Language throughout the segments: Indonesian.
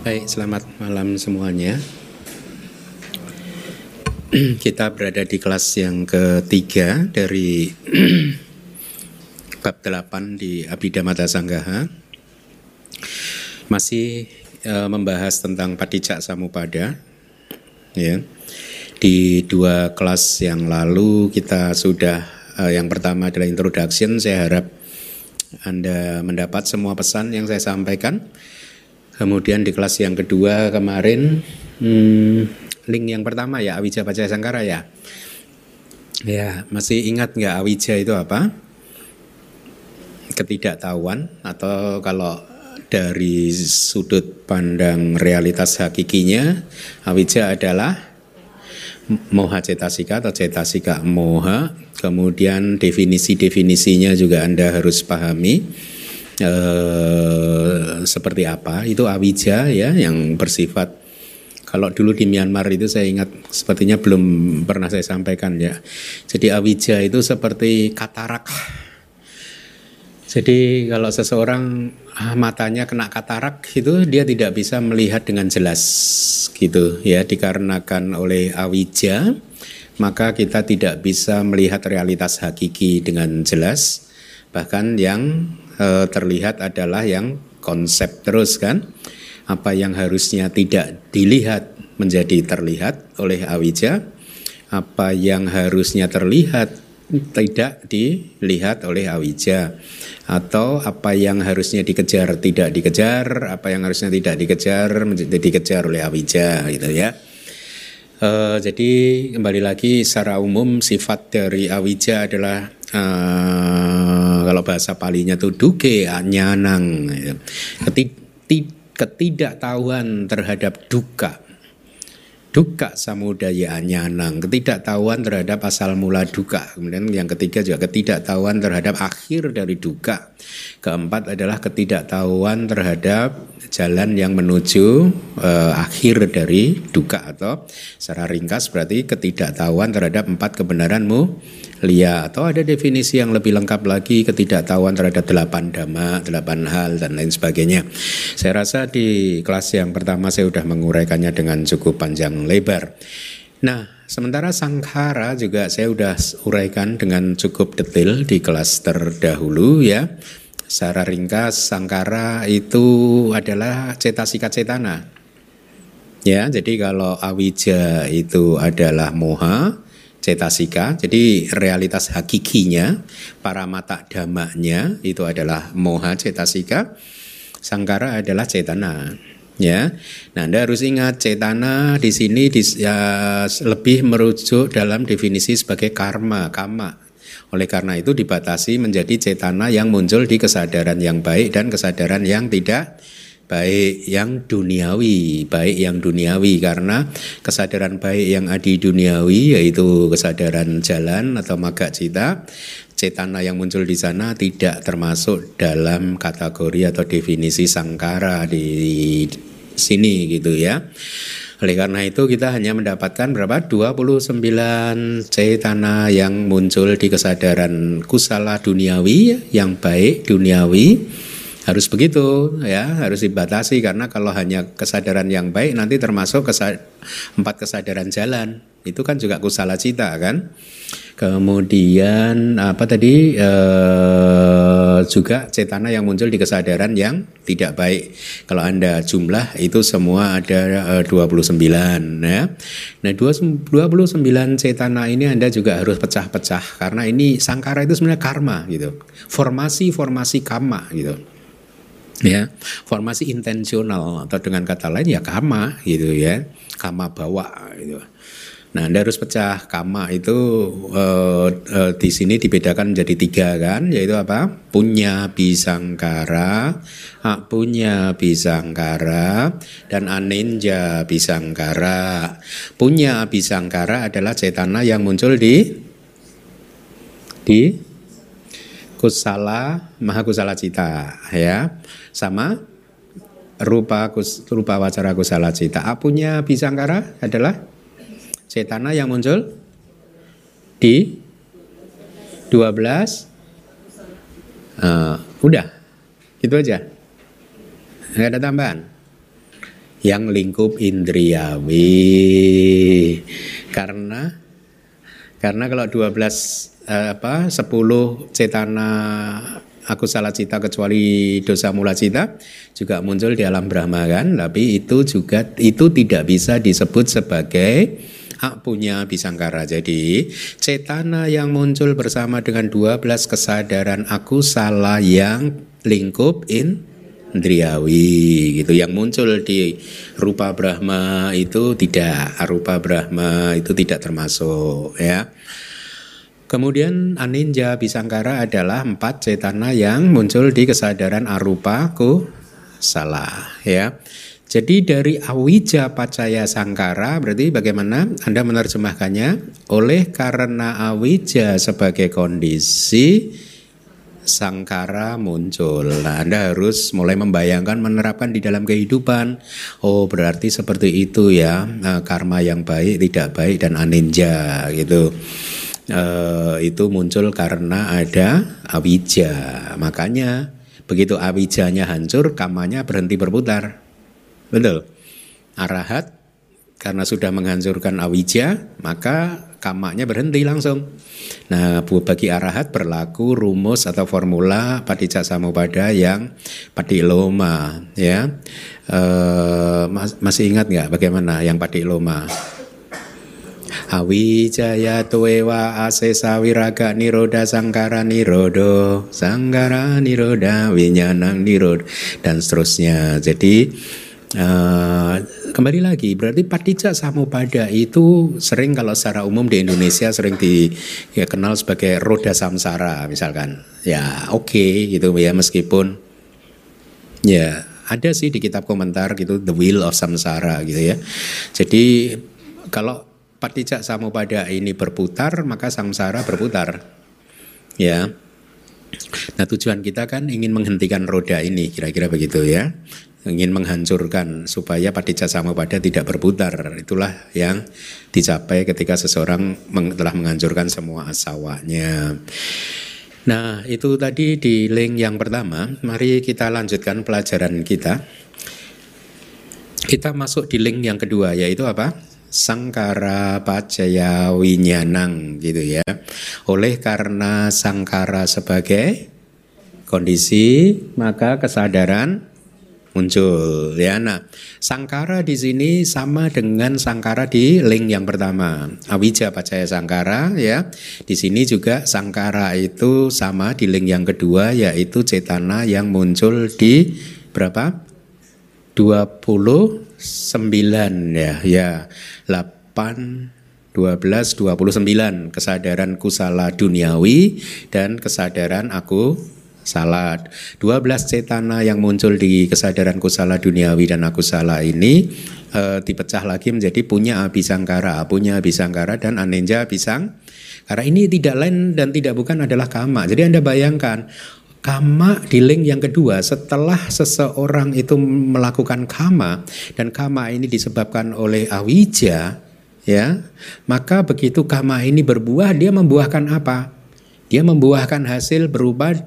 Baik, selamat malam semuanya. Kita berada di kelas yang ketiga dari bab 8 di Abhidhamma Sanggaha. Masih uh, membahas tentang Padicak Samupada. Ya. Di dua kelas yang lalu kita sudah uh, yang pertama adalah introduction. Saya harap Anda mendapat semua pesan yang saya sampaikan. Kemudian di kelas yang kedua kemarin hmm, link yang pertama ya Awija Baca Sangkara ya. Ya, masih ingat nggak Awija itu apa? Ketidaktahuan atau kalau dari sudut pandang realitas hakikinya Awija adalah moha cetasika atau cetasika moha. Kemudian definisi-definisinya juga Anda harus pahami eh, seperti apa itu awija ya yang bersifat kalau dulu di Myanmar itu saya ingat sepertinya belum pernah saya sampaikan ya. Jadi awija itu seperti katarak. Jadi kalau seseorang ah, matanya kena katarak itu dia tidak bisa melihat dengan jelas gitu ya dikarenakan oleh awija maka kita tidak bisa melihat realitas hakiki dengan jelas bahkan yang e, terlihat adalah yang konsep terus kan? Apa yang harusnya tidak dilihat menjadi terlihat oleh awija apa yang harusnya terlihat tidak dilihat oleh awija atau apa yang harusnya dikejar tidak dikejar apa yang harusnya tidak dikejar menjadi dikejar oleh awija gitu ya. Uh, jadi kembali lagi secara umum sifat dari awija adalah uh, kalau bahasa palinya itu duke anyanang ketidaktahuan terhadap duka. Duka samudaya anyanang ketidaktahuan terhadap asal mula duka. Kemudian yang ketiga juga ketidaktahuan terhadap akhir dari duka keempat adalah ketidaktahuan terhadap jalan yang menuju uh, akhir dari duka atau secara ringkas berarti ketidaktahuan terhadap empat kebenaranmu lia atau ada definisi yang lebih lengkap lagi ketidaktahuan terhadap delapan dhamma, delapan hal dan lain sebagainya. Saya rasa di kelas yang pertama saya sudah menguraikannya dengan cukup panjang lebar. Nah, sementara sangkara juga saya sudah uraikan dengan cukup detail di kelas terdahulu ya. Secara ringkas, sangkara itu adalah cetasika cetana. Ya, jadi kalau awija itu adalah moha, cetasika. Jadi realitas hakikinya, para mata damanya itu adalah moha cetasika. Sangkara adalah cetana. Ya, nah Anda harus ingat cetana di sini di, ya, lebih merujuk dalam definisi sebagai karma, kama. Oleh karena itu dibatasi menjadi cetana yang muncul di kesadaran yang baik dan kesadaran yang tidak baik yang duniawi, baik yang duniawi karena kesadaran baik yang adi duniawi yaitu kesadaran jalan atau maga cita, cetana yang muncul di sana tidak termasuk dalam kategori atau definisi sangkara di sini gitu ya. Oleh karena itu kita hanya mendapatkan berapa? 29 cetana yang muncul di kesadaran kusala duniawi yang baik duniawi harus begitu ya harus dibatasi karena kalau hanya kesadaran yang baik nanti termasuk kesad empat kesadaran jalan itu kan juga kusala cita kan kemudian apa tadi? E, juga cetana yang muncul di kesadaran yang tidak baik. Kalau anda jumlah itu semua ada e, 29 ya. Nah 29 cetana ini anda juga harus pecah-pecah karena ini sangkara itu sebenarnya karma gitu. Formasi formasi kama gitu. Ya formasi intensional atau dengan kata lain ya kama gitu ya. Kama bawa gitu nah anda harus pecah kama itu uh, uh, di sini dibedakan menjadi tiga kan yaitu apa? Punya bisangkara punya bisangkara dan aninja bisangkara. Punya bisangkara adalah cetana yang muncul di di kusala maha kusala cita ya. Sama rupa kus, rupa wacara kusala cita. Apunya bisangkara adalah cetana yang muncul di 12 uh, udah itu aja. Nggak ada tambahan. Yang lingkup indriawi. Karena karena kalau 12 eh, apa 10 cetana aku salah cita kecuali dosa mula cita juga muncul di alam Brahma kan? Tapi itu juga itu tidak bisa disebut sebagai punya bisangkara. Jadi cetana yang muncul bersama dengan 12 kesadaran aku salah yang lingkup in Indriawi gitu. Yang muncul di rupa Brahma itu tidak rupa Brahma itu tidak termasuk ya. Kemudian aninja bisangkara adalah empat cetana yang muncul di kesadaran arupa ku salah ya jadi dari awija pacaya sangkara berarti bagaimana Anda menerjemahkannya oleh karena awija sebagai kondisi sangkara muncul. Nah, Anda harus mulai membayangkan, menerapkan di dalam kehidupan. Oh, berarti seperti itu ya, nah, karma yang baik, tidak baik dan aninja gitu. Uh, itu muncul karena ada awija. Makanya begitu awijanya hancur, kamanya berhenti berputar. Betul. Arahat karena sudah menghancurkan awija, maka kamanya berhenti langsung. Nah, bagi arahat berlaku rumus atau formula padicca samupada yang padiloma ya. E, mas, masih ingat nggak bagaimana yang padiloma? Awijaya tuewa asesa wiraga niroda sangkara nirodo sangkara niroda winyanang nirod dan seterusnya. Jadi Uh, kembali lagi berarti paticca samupada itu sering kalau secara umum di Indonesia sering dikenal ya, sebagai roda samsara misalkan. Ya oke okay, gitu ya meskipun ya ada sih di kitab komentar gitu the wheel of samsara gitu ya. Jadi kalau paticca samupada ini berputar maka samsara berputar ya. Nah tujuan kita kan ingin menghentikan roda ini kira-kira begitu ya ingin menghancurkan supaya padicca pada tidak berputar. Itulah yang dicapai ketika seseorang telah menghancurkan semua asawanya. Nah, itu tadi di link yang pertama. Mari kita lanjutkan pelajaran kita. Kita masuk di link yang kedua yaitu apa? Sangkara Pacaya Winyanang gitu ya. Oleh karena sangkara sebagai kondisi, maka kesadaran muncul ya. Nah, sangkara di sini sama dengan sangkara di link yang pertama. Awija pacaya sangkara ya. Di sini juga sangkara itu sama di link yang kedua yaitu cetana yang muncul di berapa? 29 ya. Ya, 8 12 29 kesadaran kusala duniawi dan kesadaran aku salat. 12 cetana yang muncul di kesadaran kusala duniawi dan aku salah ini e, dipecah lagi menjadi punya abisangkara, punya abisangkara dan anenja abisang. Karena ini tidak lain dan tidak bukan adalah kama. Jadi Anda bayangkan Kama di link yang kedua setelah seseorang itu melakukan kama dan kama ini disebabkan oleh awija ya maka begitu kama ini berbuah dia membuahkan apa dia membuahkan hasil berupa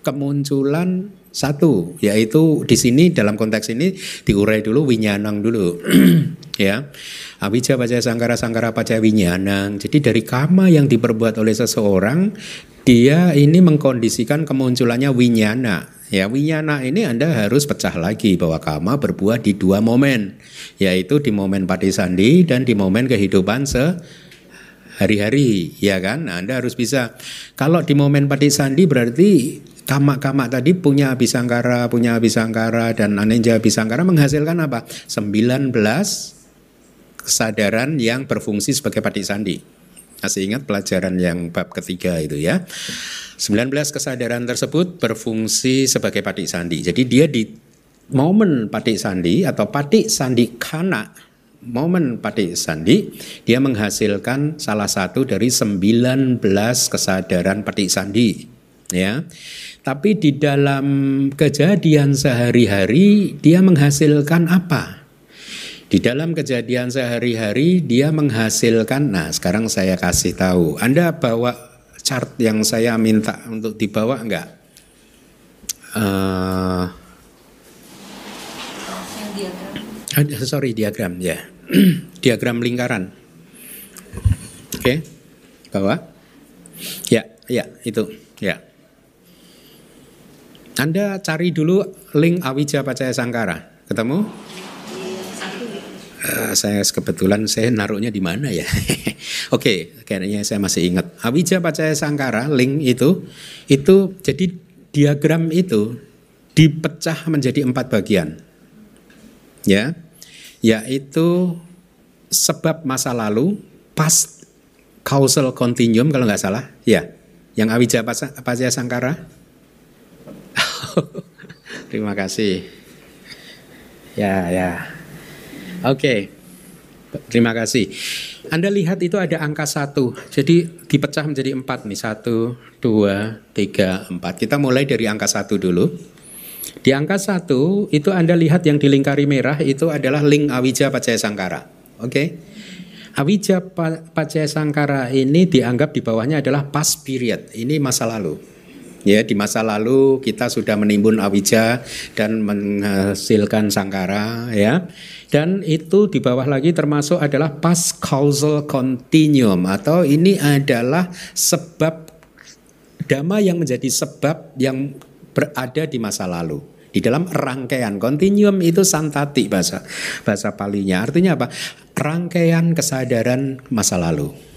kemunculan satu yaitu di sini dalam konteks ini diurai dulu winyanang dulu ya. Awija baca sangkara sangkara baca winyanang. Jadi dari kama yang diperbuat oleh seseorang dia ini mengkondisikan kemunculannya winyana. Ya winyana ini anda harus pecah lagi bahwa kama berbuah di dua momen yaitu di momen sandi dan di momen kehidupan se hari-hari ya kan nah, anda harus bisa kalau di momen sandi berarti Kamak-kamak tadi punya abisangkara, punya abisangkara dan anenja abisangkara menghasilkan apa? 19 kesadaran yang berfungsi sebagai pati sandi. Masih ingat pelajaran yang bab ketiga itu ya. 19 kesadaran tersebut berfungsi sebagai pati sandi. Jadi dia di momen pati sandi atau pati sandi kana momen pati sandi dia menghasilkan salah satu dari 19 kesadaran pati sandi ya tapi di dalam kejadian sehari-hari dia menghasilkan apa? Di dalam kejadian sehari-hari dia menghasilkan, nah sekarang saya kasih tahu. Anda bawa chart yang saya minta untuk dibawa enggak? Uh, sorry diagram ya. diagram lingkaran. Oke. Okay. Bawah. Ya, ya, itu. Ya. Anda cari dulu link Awija Pacaya Sangkara. Ketemu? Uh, saya kebetulan saya naruhnya di mana ya? Oke, okay, kayaknya saya masih ingat. Awija Pacaya Sangkara link itu itu jadi diagram itu dipecah menjadi empat bagian. Ya. Yaitu sebab masa lalu, past causal continuum kalau nggak salah. Ya. Yang Awija Pacaya Sangkara. Terima kasih. Ya, ya. Oke, okay. terima kasih. Anda lihat itu ada angka satu, jadi dipecah menjadi empat nih satu, dua, tiga, empat. Kita mulai dari angka satu dulu. Di angka satu itu Anda lihat yang dilingkari merah itu adalah link Awija Pacaya Sangkara. Oke, okay? Awija Pacaya Sangkara ini dianggap di bawahnya adalah past period. Ini masa lalu. Ya, di masa lalu kita sudah menimbun awija dan menghasilkan sangkara ya. Dan itu di bawah lagi termasuk adalah past causal continuum atau ini adalah sebab dhamma yang menjadi sebab yang berada di masa lalu. Di dalam rangkaian continuum itu santati bahasa bahasa palinya. Artinya apa? Rangkaian kesadaran masa lalu.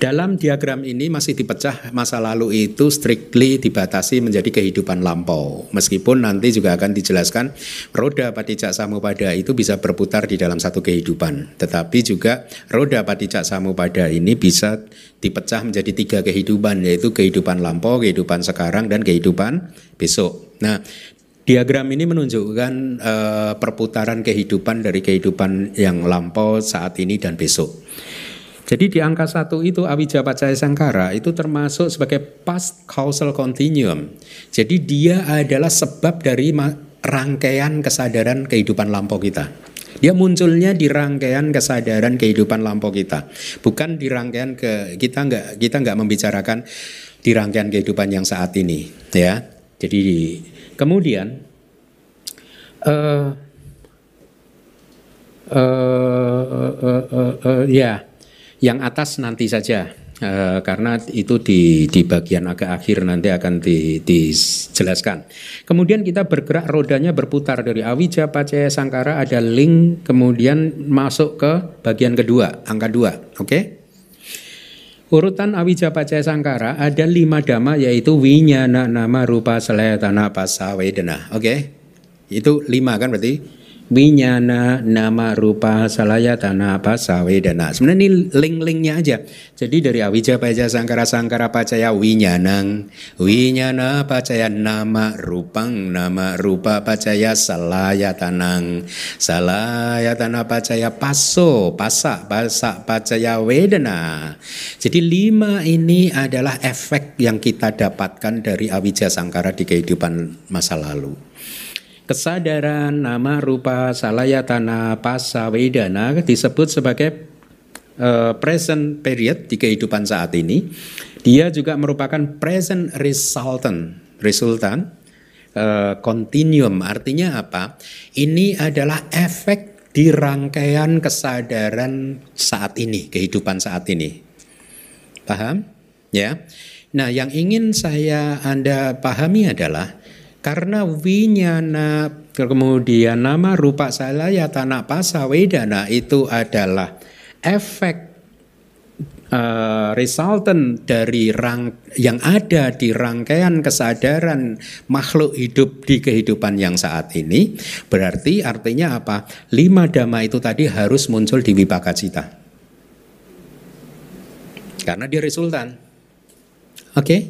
Dalam diagram ini masih dipecah masa lalu itu strictly dibatasi menjadi kehidupan lampau. Meskipun nanti juga akan dijelaskan roda patijak samupada itu bisa berputar di dalam satu kehidupan. Tetapi juga roda patijak samupada ini bisa dipecah menjadi tiga kehidupan yaitu kehidupan lampau, kehidupan sekarang dan kehidupan besok. Nah, Diagram ini menunjukkan uh, perputaran kehidupan dari kehidupan yang lampau saat ini dan besok. Jadi di angka satu itu Awija Pacaya Sangkara itu termasuk sebagai past causal continuum. Jadi dia adalah sebab dari rangkaian kesadaran kehidupan lampau kita. Dia munculnya di rangkaian kesadaran kehidupan lampau kita, bukan di rangkaian ke kita nggak kita nggak membicarakan di rangkaian kehidupan yang saat ini, ya. Jadi kemudian uh, uh, uh, uh, uh, uh, ya yang atas nanti saja uh, karena itu di di bagian agak akhir nanti akan di, dijelaskan. Kemudian kita bergerak rodanya berputar dari Awija Pacaya Sangkara ada link kemudian masuk ke bagian kedua angka dua, oke? Okay? Urutan Awija Pacaya Sangkara ada lima dhamma yaitu winyana nama rupa selayatana pasa wedana. Oke, okay? itu lima kan berarti winyana nama rupa salaya tanah apa sawedana sebenarnya ini link-linknya aja. Jadi dari awija paja sangkara sangkara pacaya winyanang. Winyana pacaya nama rupang. Nama rupa pacaya salaya tanang salaya tanah pacaya paso pasak pasak pacaya wedana jadi lima ini adalah efek yang kita dapatkan dari awija sangkara di kehidupan masa lalu kesadaran nama rupa salayatana pasawedana disebut sebagai uh, present period di kehidupan saat ini. Dia juga merupakan present resultant, resultant uh, continuum. Artinya apa? Ini adalah efek di rangkaian kesadaran saat ini, kehidupan saat ini. Paham? Ya. Nah, yang ingin saya Anda pahami adalah karena winyana kemudian nama rupa salaya tanah pasawedana itu adalah efek uh, resultant dari rang yang ada di rangkaian kesadaran makhluk hidup di kehidupan yang saat ini. Berarti artinya apa? Lima dhamma itu tadi harus muncul di wipaka cita karena dia resultan oke? okay?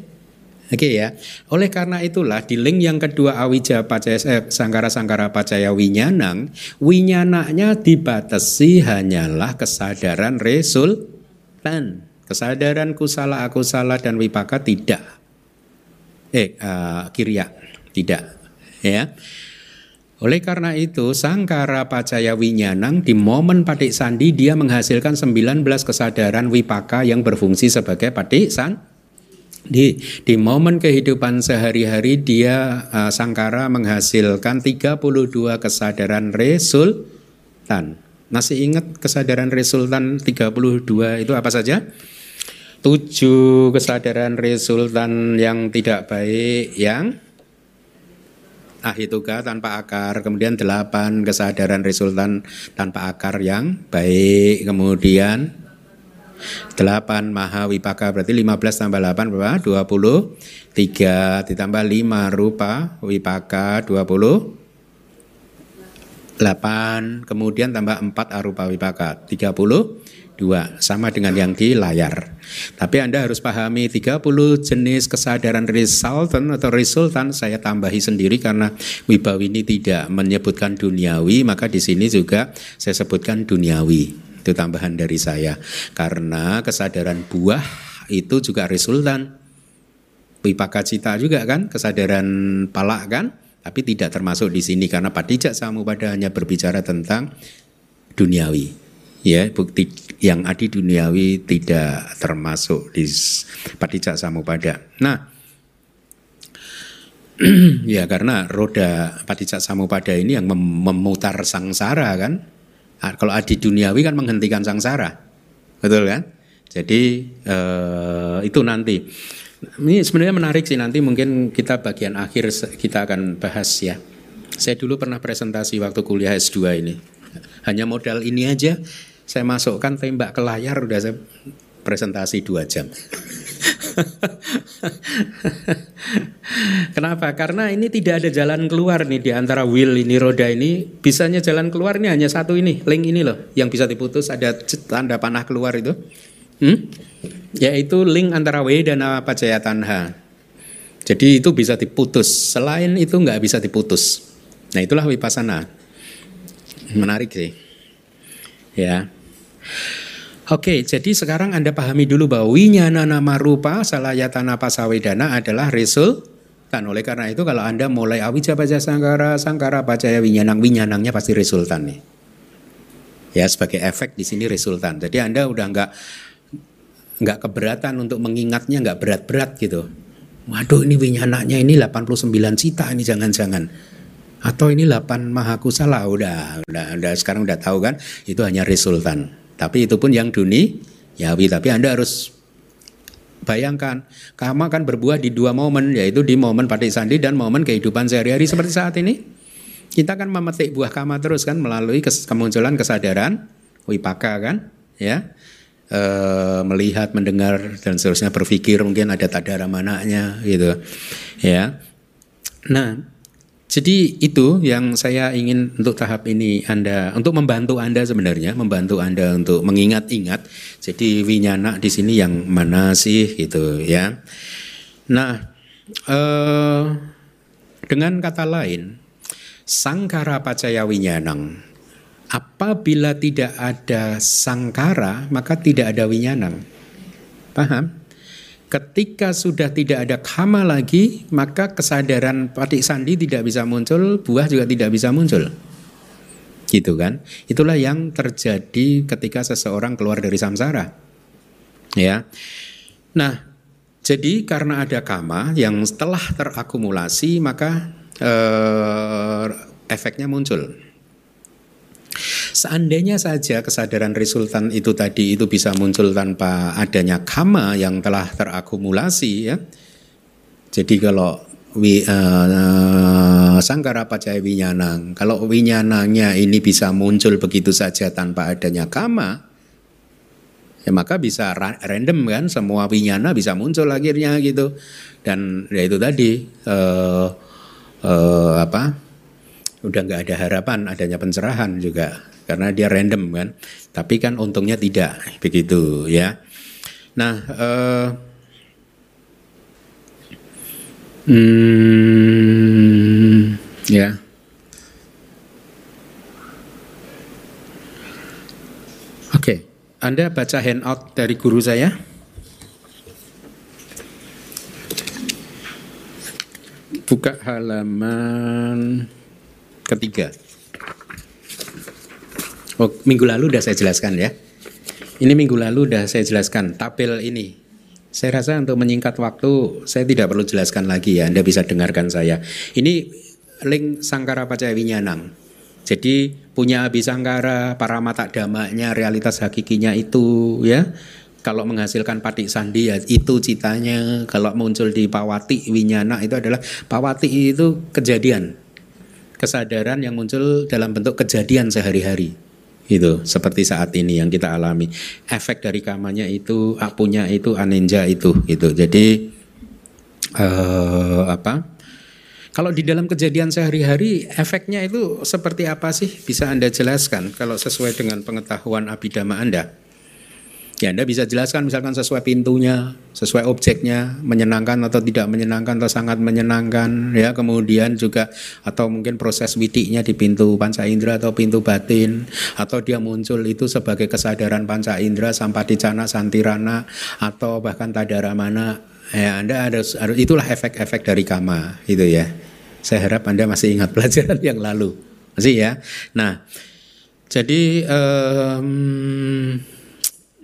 Oke okay ya. Oleh karena itulah di link yang kedua Awija Pacaya eh, Sangkara Sangkara Pacaya Winyanang, winyananya dibatasi hanyalah kesadaran resultan. Kesadaran kusala akusala dan wipaka tidak. Eh uh, kirya tidak ya. Oleh karena itu, Sangkara Pacaya Winyanang di momen Padik Sandi dia menghasilkan 19 kesadaran wipaka yang berfungsi sebagai Padik Sandi di di momen kehidupan sehari-hari dia uh, sangkara menghasilkan 32 kesadaran resul resultan. Masih ingat kesadaran resultan 32 itu apa saja? Tujuh kesadaran resultan yang tidak baik yang ahituka tanpa akar, kemudian delapan kesadaran resultan tanpa akar yang baik, kemudian delapan maha wipaka berarti 15 tambah 8 berapa? 20 3 ditambah 5 rupa wipaka 20 8 kemudian tambah 4 arupa wipaka 32 sama dengan yang di layar. Tapi Anda harus pahami 30 jenis kesadaran resultan atau resultan saya tambahi sendiri karena Wibawi ini tidak menyebutkan duniawi maka di sini juga saya sebutkan duniawi. Itu tambahan dari saya. Karena kesadaran buah itu juga resultan. Wipaka cita juga kan, kesadaran palak kan? tapi tidak termasuk di sini karena patijak pada hanya berbicara tentang duniawi. Ya, bukti yang adi duniawi tidak termasuk di patijak pada. Nah, ya karena roda patijak pada ini yang mem memutar sangsara kan. Kalau adi duniawi kan menghentikan sangsara. Betul kan? Jadi eh, itu nanti. Ini sebenarnya menarik sih nanti mungkin kita bagian akhir kita akan bahas ya. Saya dulu pernah presentasi waktu kuliah S2 ini. Hanya modal ini aja saya masukkan tembak ke layar udah saya presentasi dua jam. Kenapa? Karena ini tidak ada jalan keluar nih di antara wheel ini roda ini. Bisanya jalan keluar ini hanya satu ini, link ini loh yang bisa diputus ada tanda panah keluar itu. Hmm? Yaitu link antara W dan Pajaya Tanha. Jadi itu bisa diputus. Selain itu nggak bisa diputus. Nah itulah wipasana. Menarik sih. Ya. Oke, jadi sekarang Anda pahami dulu bahwa winyana nama rupa salayatana pasawedana adalah resultan. Oleh karena itu kalau Anda mulai awija baca sangkara, sangkara bacaya winyanang, winyanangnya pasti resultan nih. Ya, sebagai efek di sini resultan. Jadi Anda udah nggak nggak keberatan untuk mengingatnya nggak berat-berat gitu. Waduh ini winyananya ini 89 cita ini jangan-jangan. Atau ini 8 mahakusala udah, udah, udah sekarang udah tahu kan itu hanya resultan. Tapi itu pun yang duni yawi tapi Anda harus bayangkan kama kan berbuah di dua momen yaitu di momen sandi dan momen kehidupan sehari-hari seperti saat ini. Kita kan memetik buah kama terus kan melalui kemunculan kesadaran wipaka kan ya e, melihat, mendengar dan seterusnya berpikir mungkin ada tadara mananya gitu. Ya. Nah, jadi itu yang saya ingin untuk tahap ini Anda untuk membantu Anda sebenarnya, membantu Anda untuk mengingat-ingat. Jadi winyana di sini yang mana sih gitu ya. Nah, eh, dengan kata lain, sangkara pacaya winyanang Apabila tidak ada sangkara, maka tidak ada winyanang. Paham? Ketika sudah tidak ada kama lagi, maka kesadaran patik sandi tidak bisa muncul, buah juga tidak bisa muncul. Gitu kan? Itulah yang terjadi ketika seseorang keluar dari samsara. Ya. Nah, jadi karena ada kama yang setelah terakumulasi, maka eh, efeknya muncul. Seandainya saja kesadaran resultan itu tadi itu bisa muncul tanpa adanya kama yang telah terakumulasi ya. Jadi kalau wi, uh, sangkara pacaya winyanang, kalau winyanangnya ini bisa muncul begitu saja tanpa adanya kama, ya maka bisa random kan semua winyana bisa muncul akhirnya gitu dan ya itu tadi uh, uh, apa udah nggak ada harapan adanya pencerahan juga karena dia random kan. Tapi kan untungnya tidak begitu ya. Nah, uh, hmm, ya. Oke, Anda baca handout dari guru saya. Buka halaman ketiga. Oh, minggu lalu sudah saya jelaskan ya. Ini minggu lalu sudah saya jelaskan tabel ini. Saya rasa untuk menyingkat waktu saya tidak perlu jelaskan lagi ya. Anda bisa dengarkan saya. Ini link Sangkara Pacaya Winyanang. Jadi punya abisangkara, para mata damanya, realitas hakikinya itu ya. Kalau menghasilkan patik sandi ya itu citanya. Kalau muncul di pawati winyana itu adalah pawati itu kejadian. Kesadaran yang muncul dalam bentuk kejadian sehari-hari. Itu seperti saat ini yang kita alami. Efek dari kamanya itu, apunya itu, anenja itu gitu. Jadi uh, apa? Kalau di dalam kejadian sehari-hari efeknya itu seperti apa sih? Bisa Anda jelaskan kalau sesuai dengan pengetahuan abidama Anda? Ya Anda bisa jelaskan misalkan sesuai pintunya, sesuai objeknya, menyenangkan atau tidak menyenangkan atau sangat menyenangkan ya. Kemudian juga atau mungkin proses witiknya di pintu panca indera atau pintu batin atau dia muncul itu sebagai kesadaran panca indera, sampaticana, santirana atau bahkan tadaramana ya Anda harus, harus itulah efek-efek dari kama itu ya. Saya harap Anda masih ingat pelajaran yang lalu. Masih ya. Nah, jadi um,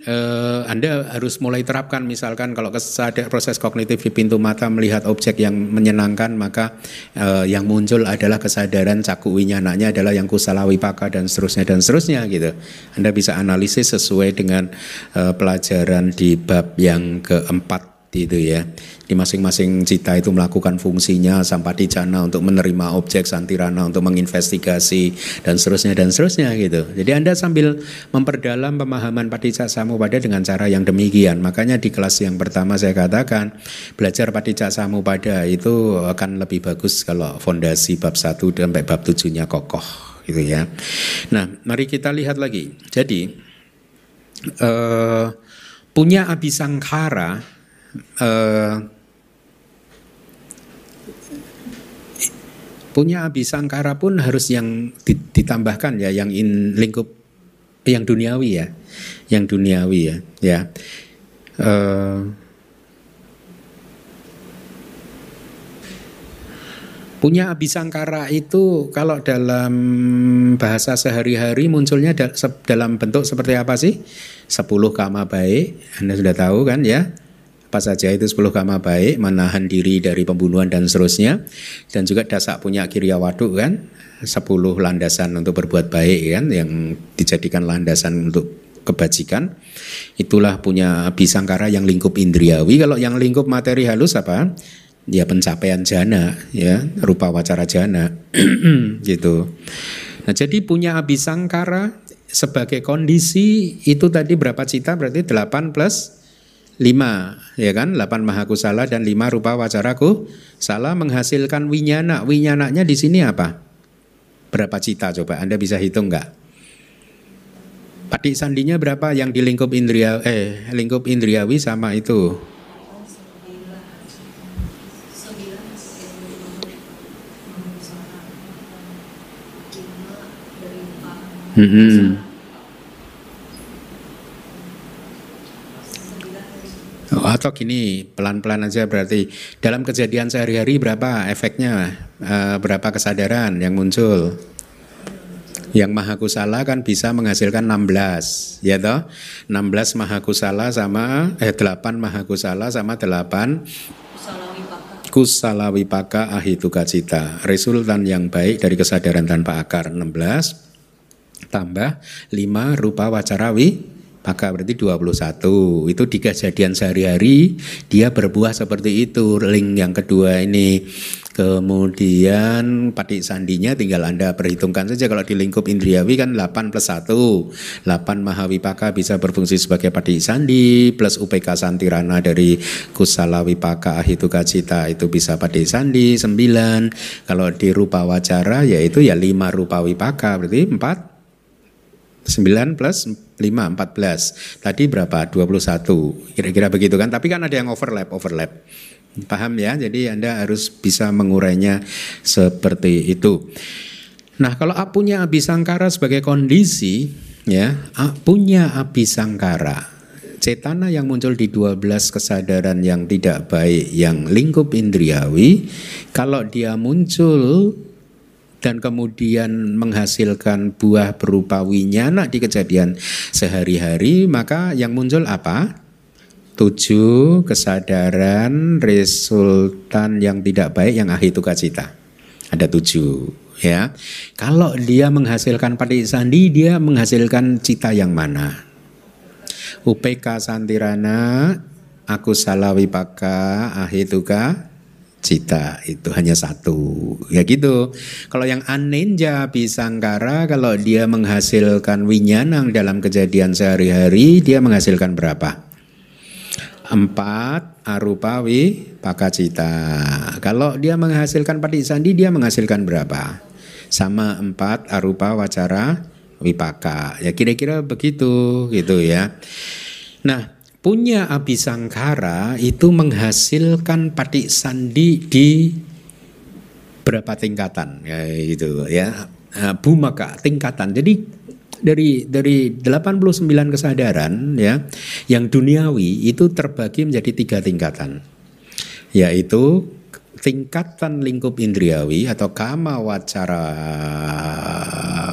uh, Anda harus mulai terapkan misalkan kalau ada proses kognitif di pintu mata melihat objek yang menyenangkan maka uh, yang muncul adalah kesadaran caku winyananya adalah yang kusala wipaka dan seterusnya dan seterusnya gitu. Anda bisa analisis sesuai dengan uh, pelajaran di bab yang keempat itu ya. Di masing-masing cita itu melakukan fungsinya sampati jana untuk menerima objek santirana untuk menginvestigasi dan seterusnya dan seterusnya gitu. Jadi Anda sambil memperdalam pemahaman paticca samupada dengan cara yang demikian. Makanya di kelas yang pertama saya katakan belajar paticca samupada itu akan lebih bagus kalau fondasi bab 1 sampai bab 7-nya kokoh gitu ya. Nah, mari kita lihat lagi. Jadi uh, punya abisangkara uh, punya abisangkara pun harus yang ditambahkan ya yang in lingkup yang duniawi ya yang duniawi ya ya uh, punya abisangkara itu kalau dalam bahasa sehari-hari munculnya dalam bentuk seperti apa sih? Sepuluh kama baik, Anda sudah tahu kan ya? Apa saja itu 10 kama baik, menahan diri dari pembunuhan dan seterusnya. Dan juga dasak punya kirya waduk kan, 10 landasan untuk berbuat baik kan, yang dijadikan landasan untuk kebajikan. Itulah punya bisangkara yang lingkup indriawi. Kalau yang lingkup materi halus apa? Ya pencapaian jana, ya rupa wacara jana, gitu. Nah jadi punya abisangkara sebagai kondisi itu tadi berapa cita berarti 8 plus lima ya kan? Delapan mahakusala dan lima rupa wacaraku. Salah menghasilkan winyana. Winyananya di sini apa? Berapa cita coba? Anda bisa hitung nggak? Patik sandinya berapa? Yang di lingkup indria eh lingkup indriawi sama itu. Hmm. hmm. Atau gini pelan-pelan aja berarti. Dalam kejadian sehari-hari berapa efeknya uh, berapa kesadaran yang muncul? Yang maha kusala kan bisa menghasilkan 16 ya toh? 16 maha kusala sama eh 8 maha kusala sama 8 kusala wipaka ahituka cita resultan yang baik dari kesadaran tanpa akar 16 tambah 5 rupa wacarawi maka berarti 21 itu di kejadian sehari-hari dia berbuah seperti itu. Link yang kedua ini. Kemudian patik sandinya tinggal anda perhitungkan saja. Kalau di lingkup indriawi kan 8 plus 1 8 mahawipaka bisa berfungsi sebagai patik sandi plus UPK santirana dari kusala wipaka ahituka cita itu bisa patik sandi 9 kalau di rupa wacara yaitu ya 5 rupa wipaka berarti 4 9 plus 5, 14. Tadi berapa? 21. Kira-kira begitu kan. Tapi kan ada yang overlap, overlap. Paham ya? Jadi Anda harus bisa mengurainya seperti itu. Nah, kalau punya abisangkara sebagai kondisi, ya, punya abisangkara. Cetana yang muncul di 12 kesadaran yang tidak baik, yang lingkup indriawi, kalau dia muncul dan kemudian menghasilkan buah berupa winyana di kejadian sehari-hari, maka yang muncul apa? Tujuh kesadaran resultan yang tidak baik yang ahituka cita. Ada tujuh ya. Kalau dia menghasilkan patik sandi, dia menghasilkan cita yang mana? UPK Santirana, aku salah wipaka, ahituka, cita itu hanya satu. Ya gitu. Kalau yang anenja bisangkara kalau dia menghasilkan winyanang dalam kejadian sehari-hari dia menghasilkan berapa? Empat arupawi pakacita. Kalau dia menghasilkan pati sandi dia menghasilkan berapa? Sama empat arupa wacara wipaka. Ya kira-kira begitu gitu ya. Nah punya abisangkara itu menghasilkan patik sandi di berapa tingkatan ya gitu ya nah, bumaka tingkatan jadi dari dari 89 kesadaran ya yang duniawi itu terbagi menjadi tiga tingkatan yaitu tingkatan lingkup indriawi atau kama wacara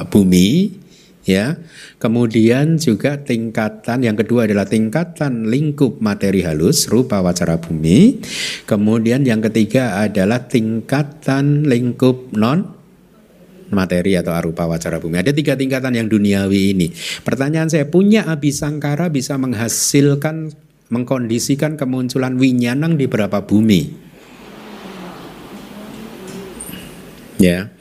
bumi ya. Kemudian juga tingkatan yang kedua adalah tingkatan lingkup materi halus rupa wacara bumi. Kemudian yang ketiga adalah tingkatan lingkup non materi atau arupa wacara bumi. Ada tiga tingkatan yang duniawi ini. Pertanyaan saya, punya abisangkara bisa menghasilkan, mengkondisikan kemunculan winyanang di berapa bumi? Ya,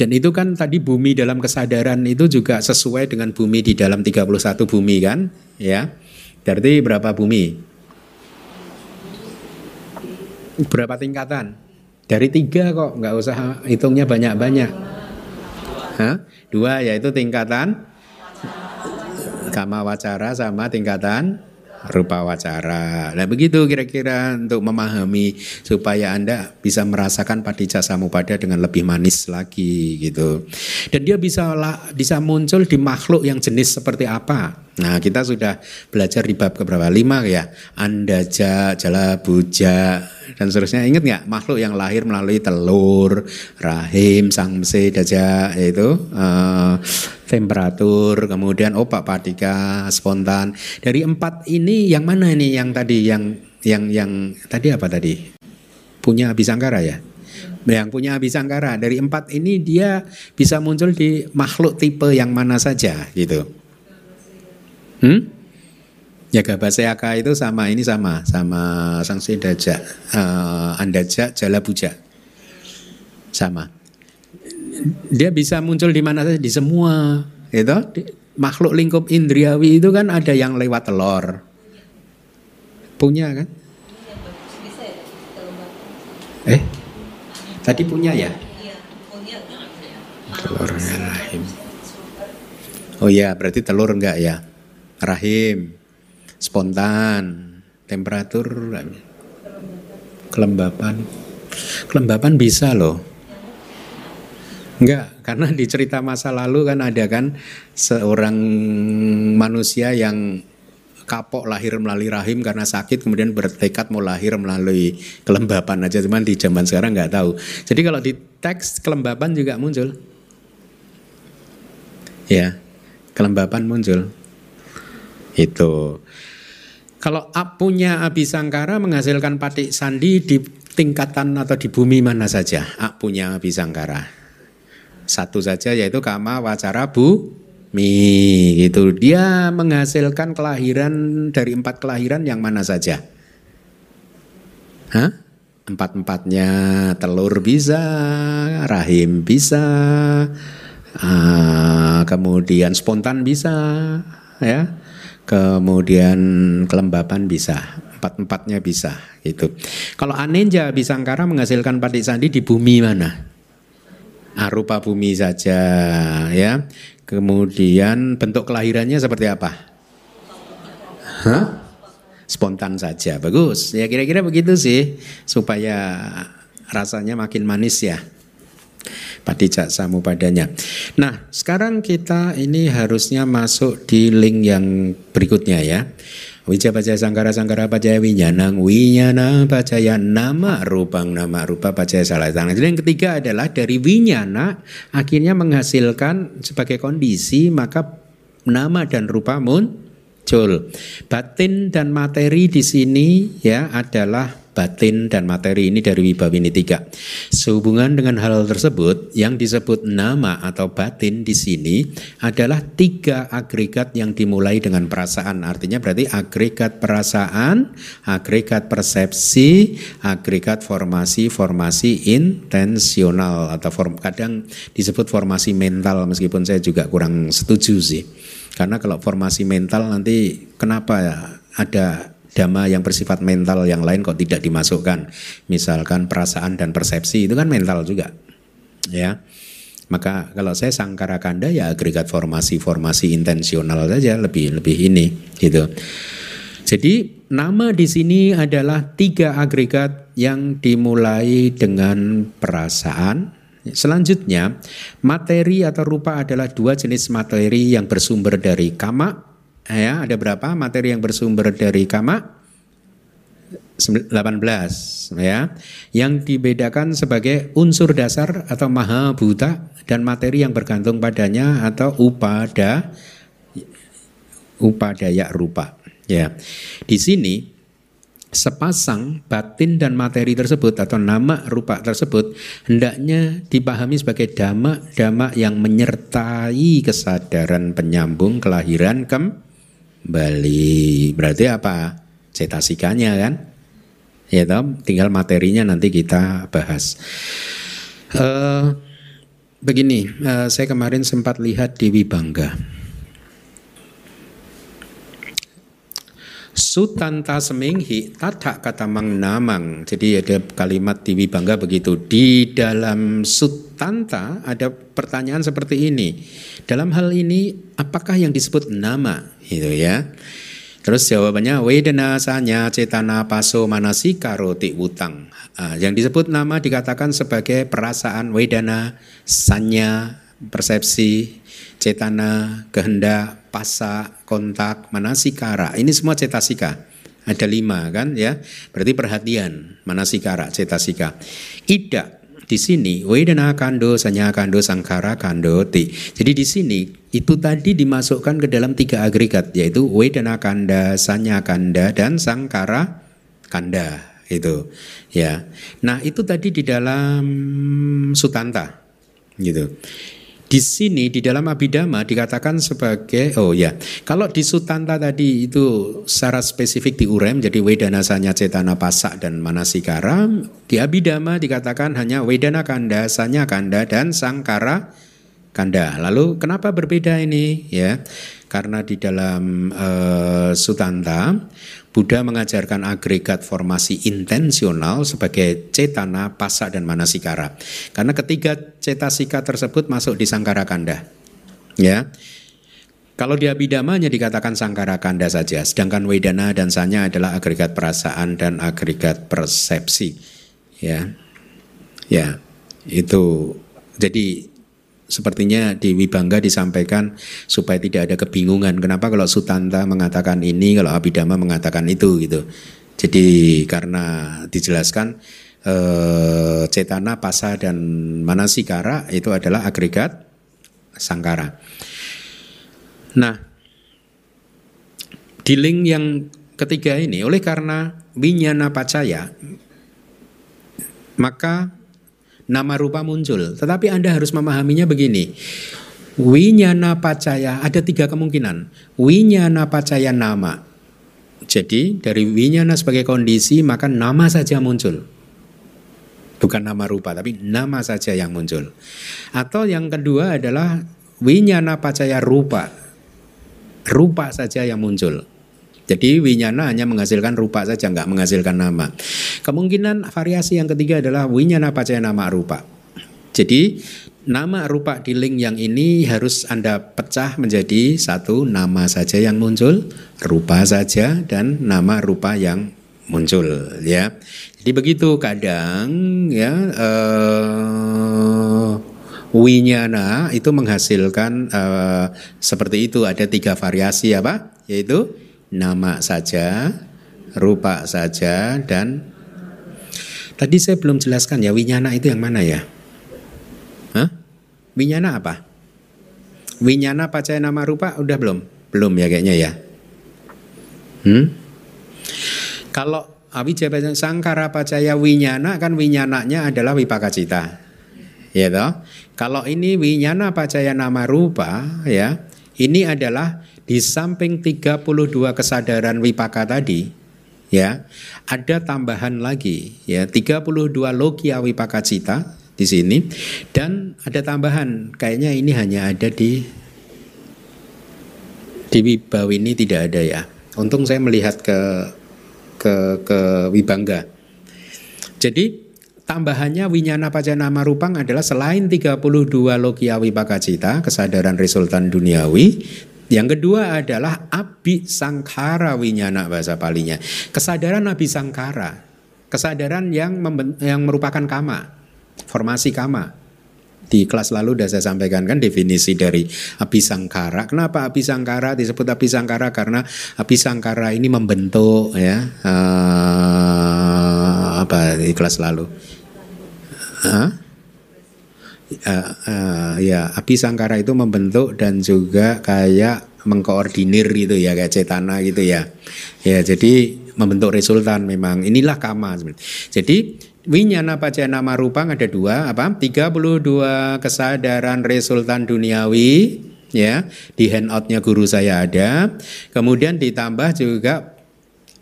dan itu kan tadi bumi dalam kesadaran itu juga sesuai dengan bumi di dalam 31 bumi kan? Ya. Berarti berapa bumi? Berapa tingkatan? Dari tiga kok, nggak usah hitungnya banyak-banyak. Hah? Dua yaitu tingkatan kama wacara sama tingkatan rupa wacara. Nah begitu kira-kira untuk memahami supaya Anda bisa merasakan padija samupada dengan lebih manis lagi gitu. Dan dia bisa bisa muncul di makhluk yang jenis seperti apa. Nah kita sudah belajar di bab keberapa? Lima ya. Andaja, jala buja, dan seterusnya. Ingat nggak makhluk yang lahir melalui telur, rahim, sangse, daja, yaitu uh, temperatur, kemudian opak patika, spontan. Dari empat ini yang mana ini yang tadi yang yang yang tadi apa tadi? Punya abisangkara ya? Yang punya abisangkara dari empat ini dia bisa muncul di makhluk tipe yang mana saja gitu. Hmm? Ya Gabaseaka itu sama ini sama sama sang sedaja uh, andaja jala buja sama. Dia bisa muncul di mana saja di semua itu makhluk lingkup indriawi itu kan ada yang lewat telur punya kan? Eh tadi punya ya? Telurnya rahim. Oh iya berarti telur enggak ya? Rahim spontan, temperatur, kelembapan. Kelembapan bisa loh. Enggak, karena di cerita masa lalu kan ada kan seorang manusia yang kapok lahir melalui rahim karena sakit kemudian bertekad mau lahir melalui kelembapan aja cuman di zaman sekarang nggak tahu. Jadi kalau di teks kelembapan juga muncul. Ya, kelembapan muncul. Itu. Kalau punya Abisangkara menghasilkan patik sandi di tingkatan atau di bumi mana saja? punya Abisangkara. Satu saja yaitu kama wacara bu mi gitu. Dia menghasilkan kelahiran dari empat kelahiran yang mana saja? Hah? Empat-empatnya telur bisa, rahim bisa, uh, kemudian spontan bisa, ya kemudian kelembapan bisa empat-empatnya bisa gitu. Kalau anenja bisangkara menghasilkan patik sandi di bumi mana? Arupa bumi saja ya. Kemudian bentuk kelahirannya seperti apa? Hah? Spontan saja. Bagus. Ya kira-kira begitu sih supaya rasanya makin manis ya padijak samu padanya. Nah, sekarang kita ini harusnya masuk di link yang berikutnya ya. Wija baca sangkara sangkara pacaya winyanang winyana pacaya nama rupang nama rupa pacaya salah tangan. Jadi yang ketiga adalah dari winyana akhirnya menghasilkan sebagai kondisi maka nama dan rupa muncul. Batin dan materi di sini ya adalah batin dan materi ini dari Wibawini tiga. Sehubungan dengan hal tersebut, yang disebut nama atau batin di sini adalah tiga agregat yang dimulai dengan perasaan. Artinya berarti agregat perasaan, agregat persepsi, agregat formasi-formasi intensional atau form, kadang disebut formasi mental meskipun saya juga kurang setuju sih. Karena kalau formasi mental nanti kenapa ya ada dhamma yang bersifat mental yang lain kok tidak dimasukkan. Misalkan perasaan dan persepsi itu kan mental juga. Ya. Maka kalau saya sangkara kanda ya agregat formasi-formasi intensional saja lebih lebih ini gitu. Jadi nama di sini adalah tiga agregat yang dimulai dengan perasaan. Selanjutnya, materi atau rupa adalah dua jenis materi yang bersumber dari kama ya ada berapa? Materi yang bersumber dari kama? 18 ya. Yang dibedakan sebagai unsur dasar atau maha buta dan materi yang bergantung padanya atau upada upadaya rupa ya. Di sini sepasang batin dan materi tersebut atau nama rupa tersebut hendaknya dipahami sebagai dhamma-dhamma yang menyertai kesadaran penyambung kelahiran kem Bali. Berarti apa? Cetasikanya kan? Ya toh, tinggal materinya nanti kita bahas. Uh, begini, uh, saya kemarin sempat lihat di Wibangga. Sutanta seminghi tatak kata mang namang. Jadi ada kalimat di Wibangga begitu. Di dalam sutanta ada pertanyaan seperti ini. Dalam hal ini apakah yang disebut nama? gitu ya. Terus jawabannya wedana sanya cetana paso manasika roti utang. Uh, yang disebut nama dikatakan sebagai perasaan wedana, sanya, persepsi, cetana, kehendak, pasa, kontak, manasikara. Ini semua cetasika. Ada lima kan ya. Berarti perhatian, manasikara, cetasika. Ida di sini wedana kando, sanya kando, sangkara kando, ti. Jadi di sini itu tadi dimasukkan ke dalam tiga agregat yaitu wedana kanda, sanya kanda, dan sangkara kanda itu ya. Nah itu tadi di dalam sutanta gitu. Di sini di dalam Abhidhamma dikatakan sebagai oh ya kalau di Sutanta tadi itu secara spesifik diurem jadi Wedana Sanya Cetana Pasak dan Manasikara di Abhidhamma dikatakan hanya Wedana Kanda, Sanya Kanda dan Sangkara Kanda. Lalu kenapa berbeda ini ya? Karena di dalam uh, Sutanta Buddha mengajarkan agregat formasi intensional sebagai cetana, pasa, dan manasikara. Karena ketiga cetasika tersebut masuk di sangkara kanda. Ya, kalau di abidamanya dikatakan sangkara kanda saja, sedangkan wedana dan sanya adalah agregat perasaan dan agregat persepsi. Ya, ya, itu jadi sepertinya di Wibangga disampaikan supaya tidak ada kebingungan. Kenapa kalau Sutanta mengatakan ini, kalau Abhidhamma mengatakan itu gitu. Jadi karena dijelaskan eh, cetana, pasa dan manasikara itu adalah agregat sangkara. Nah, di link yang ketiga ini oleh karena winyana pacaya maka nama rupa muncul. Tetapi Anda harus memahaminya begini. Winyana pacaya ada tiga kemungkinan. Winyana pacaya nama. Jadi dari winyana sebagai kondisi maka nama saja muncul. Bukan nama rupa tapi nama saja yang muncul. Atau yang kedua adalah winyana pacaya rupa. Rupa saja yang muncul. Jadi winyana hanya menghasilkan rupa saja, nggak menghasilkan nama. Kemungkinan variasi yang ketiga adalah winyana pacaya nama rupa. Jadi nama rupa di link yang ini harus Anda pecah menjadi satu nama saja yang muncul, rupa saja dan nama rupa yang muncul ya. Jadi begitu kadang ya uh, winyana itu menghasilkan uh, seperti itu ada tiga variasi apa? Yaitu nama saja, rupa saja dan tadi saya belum jelaskan ya winyana itu yang mana ya? Hah? Winyana apa? Winyana pacaya nama rupa udah belum? Belum ya kayaknya ya. Hmm? Kalau awija sangkara pacaya winyana kan winyananya adalah wipaka cita. Ya toh? Kalau ini winyana pacaya nama rupa ya, ini adalah di samping 32 kesadaran wipaka tadi ya, ada tambahan lagi ya 32 logia wipaka cita di sini dan ada tambahan kayaknya ini hanya ada di di Wibawa ini tidak ada ya. Untung saya melihat ke ke ke Wibangga. Jadi tambahannya winyana nama rupang adalah selain 32 logia wipaka cita, kesadaran resultan duniawi, yang kedua adalah abi sangkara winyana bahasa palinya. Kesadaran abi sangkara, kesadaran yang yang merupakan kama formasi kama. Di kelas lalu sudah saya sampaikan kan definisi dari abisangkara. Kenapa abisangkara disebut abisangkara? Karena abisangkara ini membentuk ya uh, apa di kelas lalu. Huh? Uh, ya abisangkara itu membentuk dan juga kayak mengkoordinir gitu ya kayak cetana gitu ya. Ya jadi membentuk resultan memang inilah kama. Jadi Winyana pacana marupang ada dua apa 32 kesadaran resultan duniawi ya di handoutnya guru saya ada kemudian ditambah juga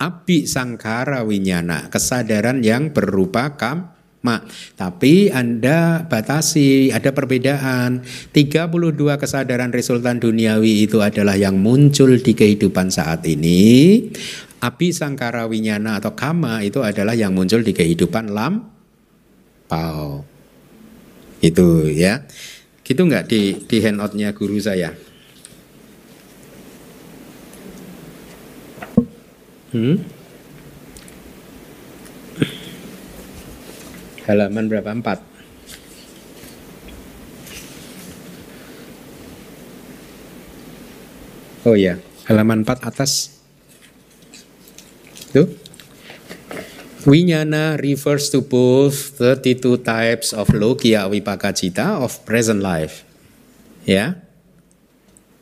api sangkara winyana kesadaran yang berupa kam Ma, tapi Anda batasi, ada perbedaan. 32 kesadaran resultan duniawi itu adalah yang muncul di kehidupan saat ini. Api sangkara winyana atau kama itu adalah yang muncul di kehidupan lam pau. Itu ya. Gitu nggak di di handoutnya guru saya? Hmm? Halaman berapa? Empat. Oh ya, halaman 4 atas itu Winyana refers to both 32 types of logia vipaka cita of present life. Ya.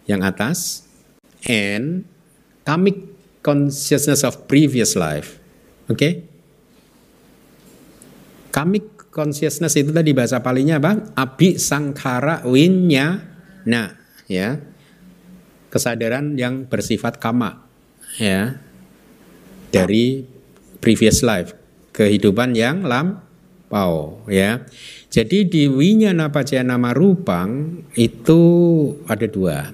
Yang atas and kamic consciousness of previous life. Oke. Okay? Kamic consciousness itu tadi bahasa palingnya apa? Abi sangkara winya. Nah, ya. Kesadaran yang bersifat kama. Ya dari previous life, kehidupan yang lampau ya. Jadi di winyana nama rupang itu ada dua.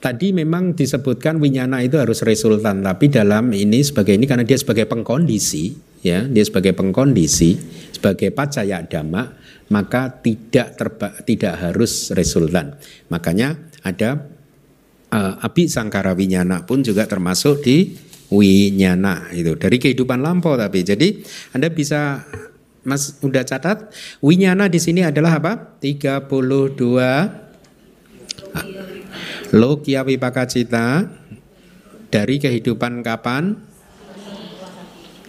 Tadi memang disebutkan winyana itu harus resultan, tapi dalam ini sebagai ini karena dia sebagai pengkondisi, ya, dia sebagai pengkondisi, sebagai pacaya dhamma, maka tidak terba, tidak harus resultan. Makanya ada uh, api sangkara winyana pun juga termasuk di winyana itu dari kehidupan lampau tapi. Jadi Anda bisa Mas udah catat winyana di sini adalah apa? 32 logia wipaka cita dari kehidupan kapan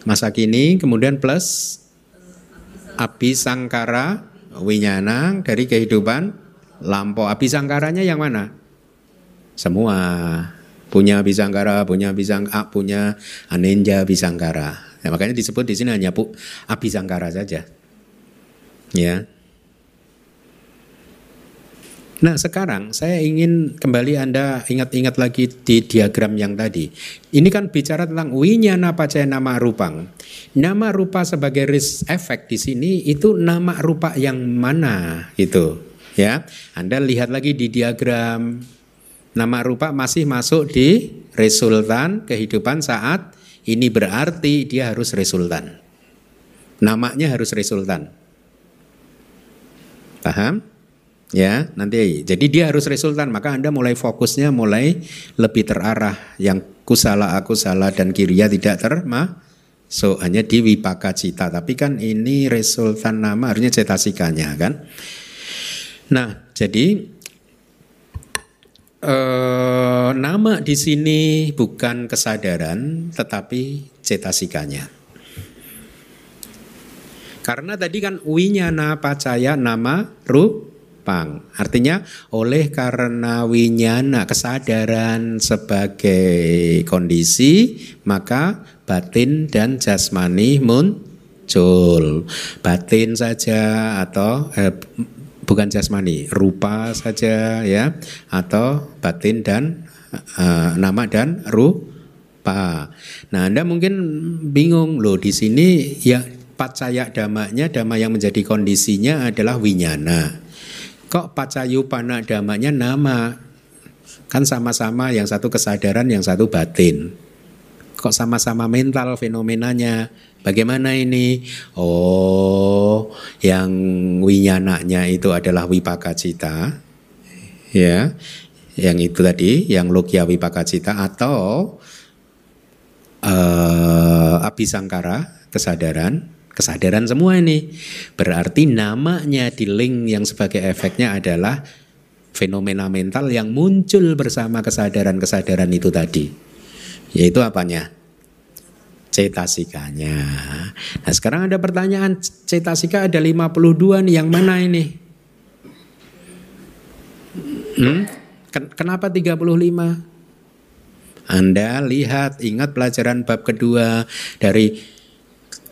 masa kini kemudian plus api sangkara winyana dari kehidupan lampau api sangkaranya yang mana semua punya bisangkara, punya bisang, ah, punya anenja bisangkara. Ya, makanya disebut di sini hanya pu, abisangkara saja. Ya. Nah sekarang saya ingin kembali Anda ingat-ingat lagi di diagram yang tadi. Ini kan bicara tentang winyana pacaya nama rupang. Nama rupa sebagai risk effect di sini itu nama rupa yang mana gitu. Ya, Anda lihat lagi di diagram Nama rupa masih masuk di resultan kehidupan saat ini berarti dia harus resultan. Namanya harus resultan. Paham? Ya, nanti. Jadi dia harus resultan, maka Anda mulai fokusnya mulai lebih terarah. Yang kusala aku salah dan kiriya tidak terma so hanya di wipaka cita. Tapi kan ini resultan nama harusnya cetasikanya kan? Nah jadi eh, nama di sini bukan kesadaran tetapi cetasikanya. Karena tadi kan winyana pacaya nama ru pang. Artinya oleh karena winyana kesadaran sebagai kondisi maka batin dan jasmani muncul. Batin saja atau eh, bukan jasmani, rupa saja ya atau batin dan eh, nama dan rupa. Nah, Anda mungkin bingung loh di sini ya pacaya damanya, dama yang menjadi kondisinya adalah winyana. Kok pacayupana damanya nama? Kan sama-sama yang satu kesadaran, yang satu batin. Kok sama-sama mental fenomenanya? Bagaimana ini? Oh, yang winyananya itu adalah wipaka cita. Ya, yang itu tadi, yang logia wipaka cita atau uh, abisangkara kesadaran kesadaran semua ini. Berarti namanya di link yang sebagai efeknya adalah fenomena mental yang muncul bersama kesadaran-kesadaran itu tadi. Yaitu apanya? Cetasikanya. Nah sekarang ada pertanyaan, cetasika ada 52 nih, yang mana ini? Hmm? Kenapa 35? Anda lihat, ingat pelajaran bab kedua dari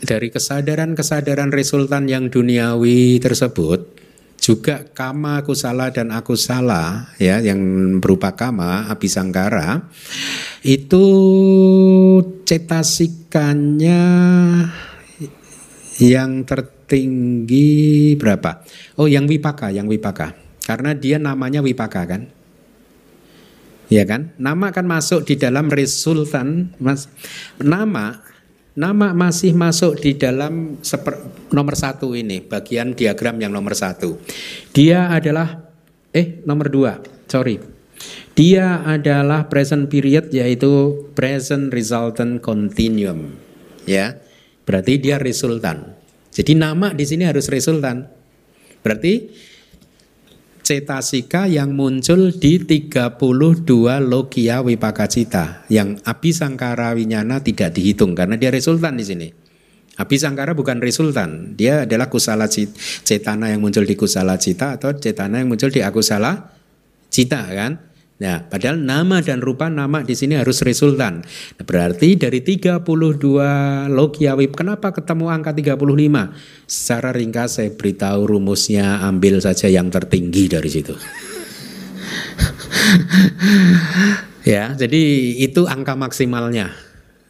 dari kesadaran-kesadaran resultan yang duniawi tersebut juga kama kusala dan akusala ya yang berupa kama abisangkara itu cetasikannya yang tertinggi berapa? Oh, yang wipaka, yang wipaka. Karena dia namanya wipaka kan? Ya kan? Nama kan masuk di dalam resultan, Mas. Nama Nama masih masuk di dalam seper, nomor satu ini, bagian diagram yang nomor satu. Dia adalah, eh nomor dua, sorry. Dia adalah present period yaitu present resultant continuum. Ya, berarti dia resultan. Jadi nama di sini harus resultan. Berarti cetasika yang muncul di 32 logia wipakacita yang api sangkara winyana tidak dihitung karena dia resultan di sini. Api sangkara bukan resultan, dia adalah kusala cetana yang muncul di kusala cita atau cetana yang muncul di akusala cita kan. Nah, padahal nama dan rupa nama di sini harus resultan. Nah, berarti dari 32 logia wip, kenapa ketemu angka 35? Secara ringkas saya beritahu rumusnya, ambil saja yang tertinggi dari situ. ya, jadi itu angka maksimalnya.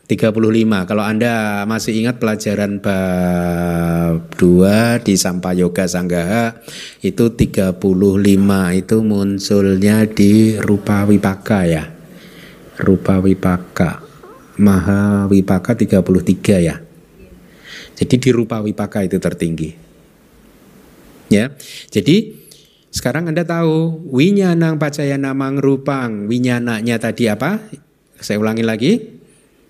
35. Kalau Anda masih ingat pelajaran bab 2 di Sampayoga Sanggaha itu 35 itu munculnya di rupa wipaka ya. Rupa wipaka. Maha wipaka 33 ya. Jadi di rupa wipaka itu tertinggi. Ya. Jadi sekarang Anda tahu winyanang pacayana mangrupang. Winyananya tadi apa? Saya ulangi lagi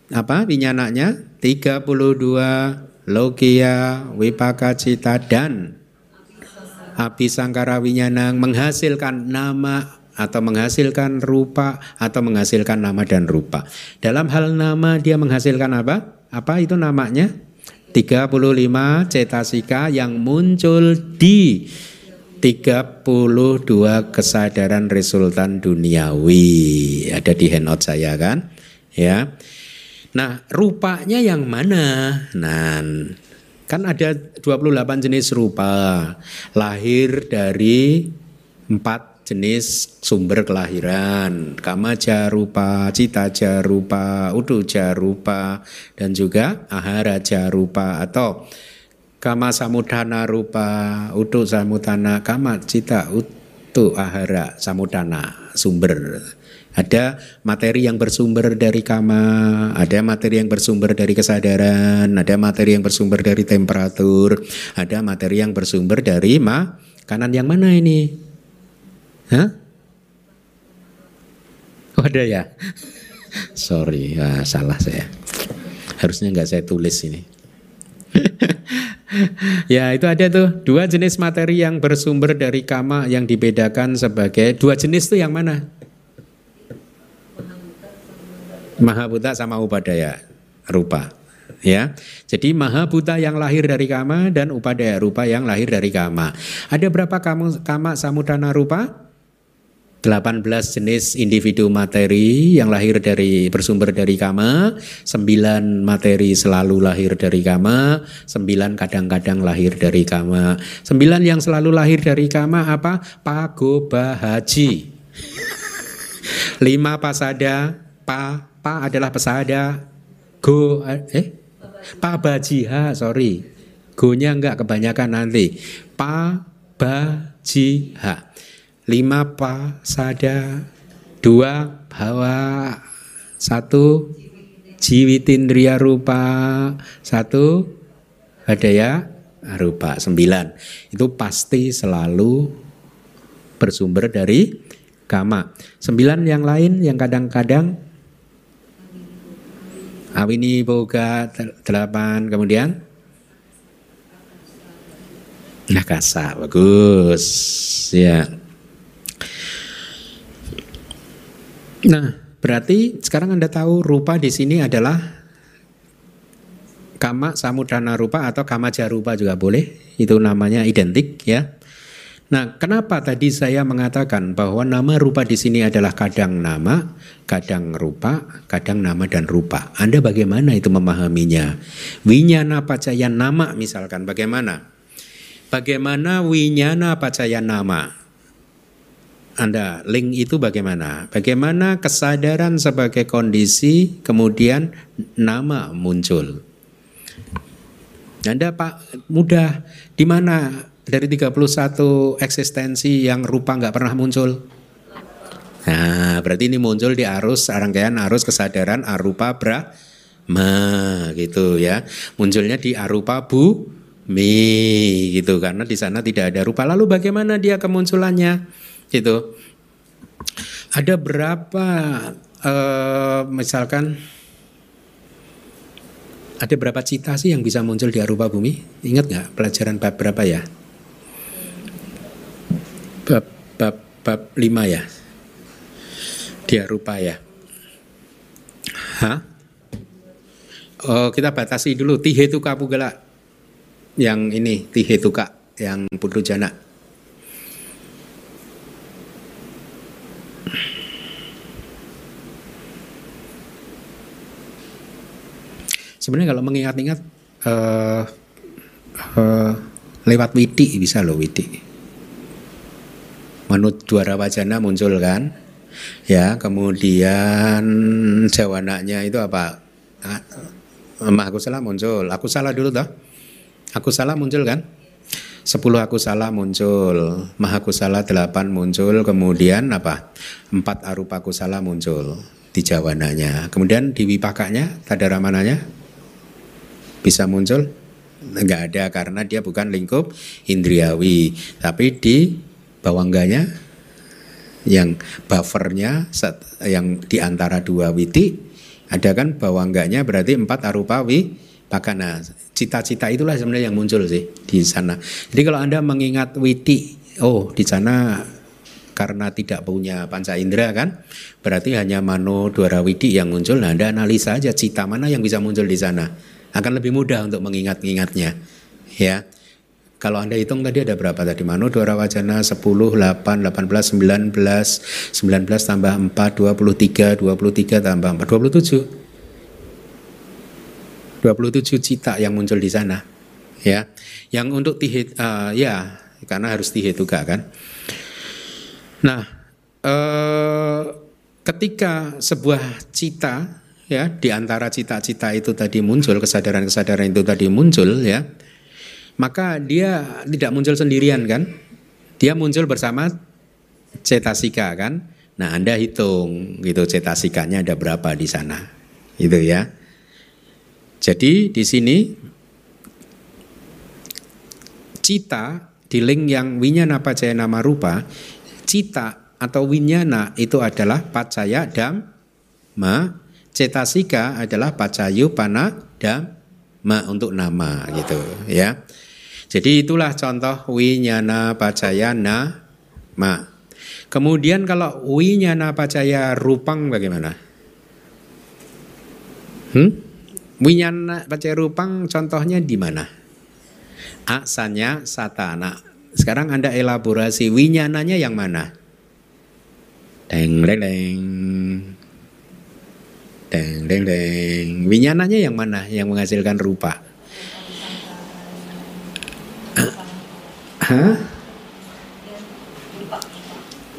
apa winyananya 32 logia wipaka cita dan api sangkara winyanang menghasilkan nama atau menghasilkan rupa atau menghasilkan nama dan rupa. Dalam hal nama dia menghasilkan apa? Apa itu namanya? 35 cetasika yang muncul di 32 kesadaran resultan duniawi. Ada di handout saya kan? Ya. Nah, rupanya yang mana? Nah, kan ada 28 jenis rupa. Lahir dari empat jenis sumber kelahiran. Kama jarupa, cita jarupa, udu jarupa, dan juga ahara jarupa atau kama samudana rupa, udu samudana, kama cita, utu ahara samudana, sumber ada materi yang bersumber dari kama, ada materi yang bersumber dari kesadaran, ada materi yang bersumber dari temperatur, ada materi yang bersumber dari ma kanan yang mana ini? Hah? Oh ada ya? Sorry, ah, salah saya. Harusnya nggak saya tulis ini. ya itu ada tuh dua jenis materi yang bersumber dari kama yang dibedakan sebagai dua jenis tuh yang mana? Mahabuta sama Upadaya rupa. ya. Jadi maha buta yang lahir dari kama dan upadaya rupa yang lahir dari kama. Ada berapa kamu kama samudana rupa? 18 jenis individu materi yang lahir dari bersumber dari kama, 9 materi selalu lahir dari kama, 9 kadang-kadang lahir dari kama. 9 yang selalu lahir dari kama apa? Pagobahaji. 5 pasada, pa, pa adalah pasada, go eh pabajiha, sorry. Go-nya enggak kebanyakan nanti. Pabajiha lima pasada, dua bawa, satu jiwitindria rupa, satu hadaya rupa, sembilan. Itu pasti selalu bersumber dari kama. Sembilan yang lain yang kadang-kadang awini boga delapan kemudian nakasa bagus ya Nah, berarti sekarang Anda tahu rupa di sini adalah kama samudana rupa atau kama jarupa juga boleh. Itu namanya identik ya. Nah, kenapa tadi saya mengatakan bahwa nama rupa di sini adalah kadang nama, kadang rupa, kadang nama dan rupa. Anda bagaimana itu memahaminya? Winyana pacaya nama misalkan bagaimana? Bagaimana winyana pacaya nama? Anda link itu bagaimana? Bagaimana kesadaran sebagai kondisi kemudian nama muncul? Anda Pak mudah di mana dari 31 eksistensi yang rupa nggak pernah muncul? Nah, berarti ini muncul di arus rangkaian arus kesadaran arupa brahma gitu ya. Munculnya di arupa bu mi gitu karena di sana tidak ada rupa. Lalu bagaimana dia kemunculannya? Gitu. Ada berapa uh, misalkan ada berapa cita sih yang bisa muncul di arupa bumi? Ingat nggak pelajaran bab berapa ya? Bab bab bab lima ya. Di arupa ya. Hah? Oh, kita batasi dulu tihe tuka pugala. Yang ini tihe tuka yang putu jana. Sebenarnya kalau mengingat-ingat uh, uh, lewat widi bisa loh widi. Manut dua wajana muncul kan, ya kemudian jawananya itu apa? Ah, aku salah muncul. Aku salah dulu toh. Aku salah muncul kan? Sepuluh aku salah muncul, maha salah delapan muncul, kemudian apa? Empat arupa aku salah muncul di jawananya. Kemudian di wipakanya, tadara mananya? bisa muncul? Enggak ada karena dia bukan lingkup indriawi. Tapi di bawangganya yang buffernya yang di antara dua witi ada kan bawangganya berarti empat arupa wi pakana. Cita-cita itulah sebenarnya yang muncul sih di sana. Jadi kalau Anda mengingat witi, oh di sana karena tidak punya panca indera kan berarti hanya mano dua widi yang muncul nah anda analisa aja cita mana yang bisa muncul di sana akan lebih mudah untuk mengingat-ingatnya ya kalau Anda hitung tadi ada berapa tadi? Mano Dora Wajana 10, 8, 18, 19, 19 tambah 4, 23, 23 tambah 4, 27. 27 cita yang muncul di sana. Ya. Yang untuk tihit, uh, ya karena harus tihit juga kan. Nah, uh, ketika sebuah cita ya di antara cita-cita itu tadi muncul kesadaran-kesadaran itu tadi muncul ya maka dia tidak muncul sendirian kan? Dia muncul bersama cetasika kan? Nah anda hitung gitu cetasikanya ada berapa di sana itu ya. Jadi di sini cita di link yang winyana pacaya nama rupa cita atau winyana itu adalah pacaya dam ma cetasika adalah pacayu pana ma untuk nama gitu ya. Jadi itulah contoh winyana pacaya ma. Kemudian kalau winyana pacaya rupang bagaimana? Hmm? Winyana pacaya rupang contohnya di mana? Aksanya satana. Sekarang Anda elaborasi winyananya yang mana? Deng deng deng. Deng deng deng. Winyananya yang mana yang menghasilkan rupa? Hah?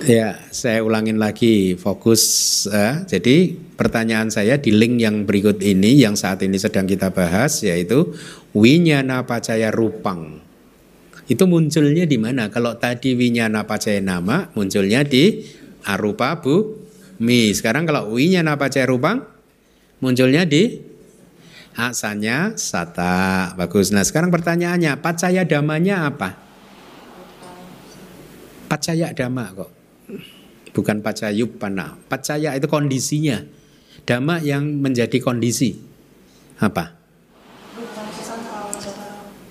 Ya, saya ulangin lagi fokus. Eh, jadi pertanyaan saya di link yang berikut ini yang saat ini sedang kita bahas yaitu winyana pacaya rupang. Itu munculnya di mana? Kalau tadi winyana pacaya nama munculnya di arupa bu mi. Sekarang kalau winyana pacaya rupang munculnya di asanya sata. Bagus. Nah, sekarang pertanyaannya, pacaya damanya apa? Pacaya dama kok bukan pacayupana. Pacaya itu kondisinya. Dhamma yang menjadi kondisi. Apa?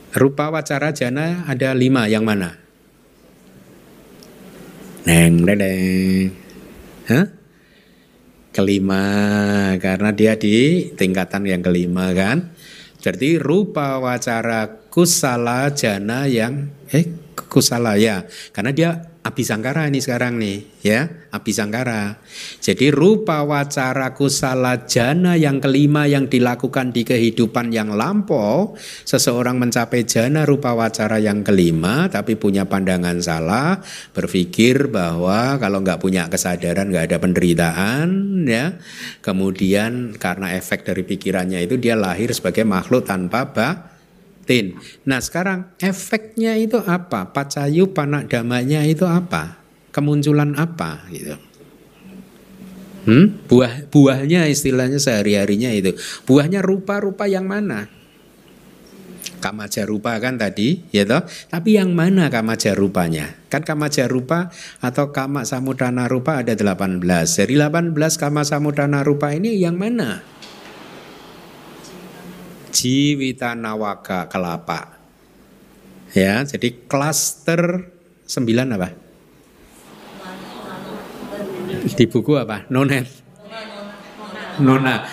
Rupa wacara jana ada lima yang mana? Neng, neng, Hah? Kelima, karena dia di tingkatan yang kelima kan. Jadi rupa wacara kusala jana yang eh kusala ya, karena dia Abisangkara ini sekarang nih ya. Abisangkara jadi rupa wacara kusala jana yang kelima yang dilakukan di kehidupan yang lampau. Seseorang mencapai jana rupa wacara yang kelima tapi punya pandangan salah berpikir bahwa kalau nggak punya kesadaran nggak ada penderitaan ya. Kemudian karena efek dari pikirannya itu dia lahir sebagai makhluk tanpa bah batin. Nah sekarang efeknya itu apa? Pacayu panak damanya itu apa? Kemunculan apa gitu? Hmm? Buah buahnya istilahnya sehari-harinya itu. Buahnya rupa-rupa yang mana? Kamaja rupa kan tadi, ya toh? Tapi yang mana kamaja rupanya? Kan kamaja rupa atau kama samudana rupa ada 18. Dari 18 kama samudana rupa ini yang mana? Jiwita Nawaka Kelapa. Ya, jadi klaster 9 apa? Di buku apa? Nonet. Nona.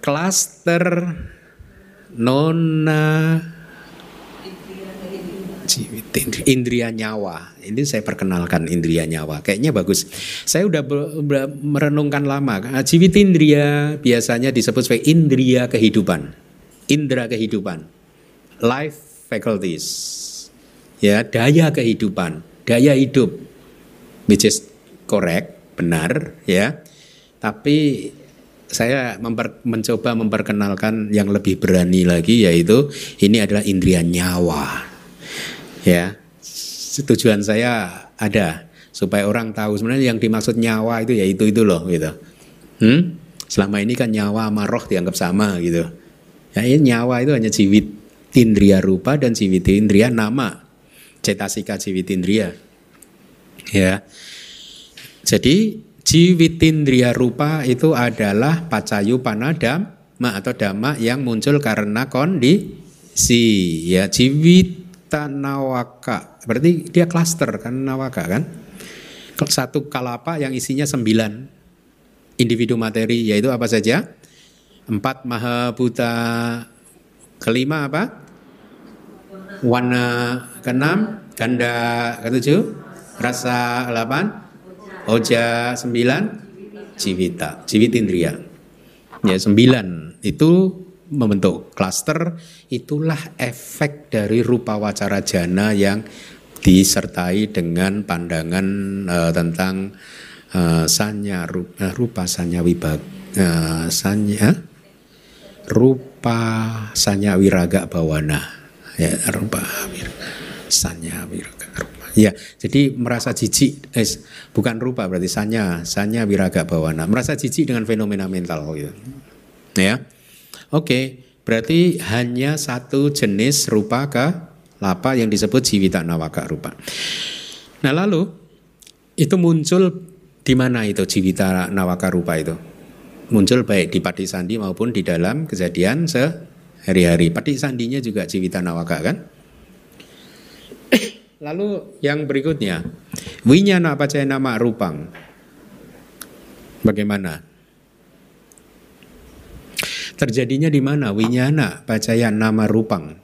Klaster Nona indria nyawa. Ini saya perkenalkan indria nyawa. Kayaknya bagus. Saya udah merenungkan lama. Jiwit indria biasanya disebut sebagai indria kehidupan. Indra kehidupan. Life faculties. Ya, daya kehidupan, daya hidup. Which is correct, benar, ya. Tapi saya memper, mencoba memperkenalkan yang lebih berani lagi yaitu ini adalah indria nyawa ya. Tujuan saya ada supaya orang tahu sebenarnya yang dimaksud nyawa itu ya itu itu loh gitu. Hmm? selama ini kan nyawa sama roh dianggap sama gitu. Ya ini nyawa itu hanya jiwit indria rupa dan jiwit indria nama. Cetasika jiwit indria ya. Jadi jiwit indria rupa itu adalah pacayu panadam atau dhamma yang muncul karena kondisi. Ya jiwit nawaka. Berarti dia klaster kan nawaka kan? Satu kalapa yang isinya sembilan individu materi yaitu apa saja? Empat maha buta kelima apa? Warna keenam, ganda ketujuh, rasa delapan, oja sembilan, civita, civit indria. Ya sembilan itu membentuk klaster itulah efek dari rupa wacara jana yang disertai dengan pandangan uh, tentang uh, sanya rupa, rupa sanya wibag uh, sanya rupa sanya wiraga bawana. Ya rupa sanya wiraga rupa. Ya jadi merasa jijik eh, bukan rupa berarti sanya sanya wiraga bawana. Merasa jijik dengan fenomena mental gitu. Ya Oke, berarti hanya satu jenis rupa ke lapa yang disebut jiwita nawaka rupa. Nah lalu itu muncul di mana itu jiwita nawaka rupa itu? Muncul baik di pati sandi maupun di dalam kejadian sehari-hari. Pati sandinya juga jiwita nawaka kan? Lalu yang berikutnya, winyana pacaya nama rupang. Bagaimana? Terjadinya di mana? Winyana, pacaya nama rupang.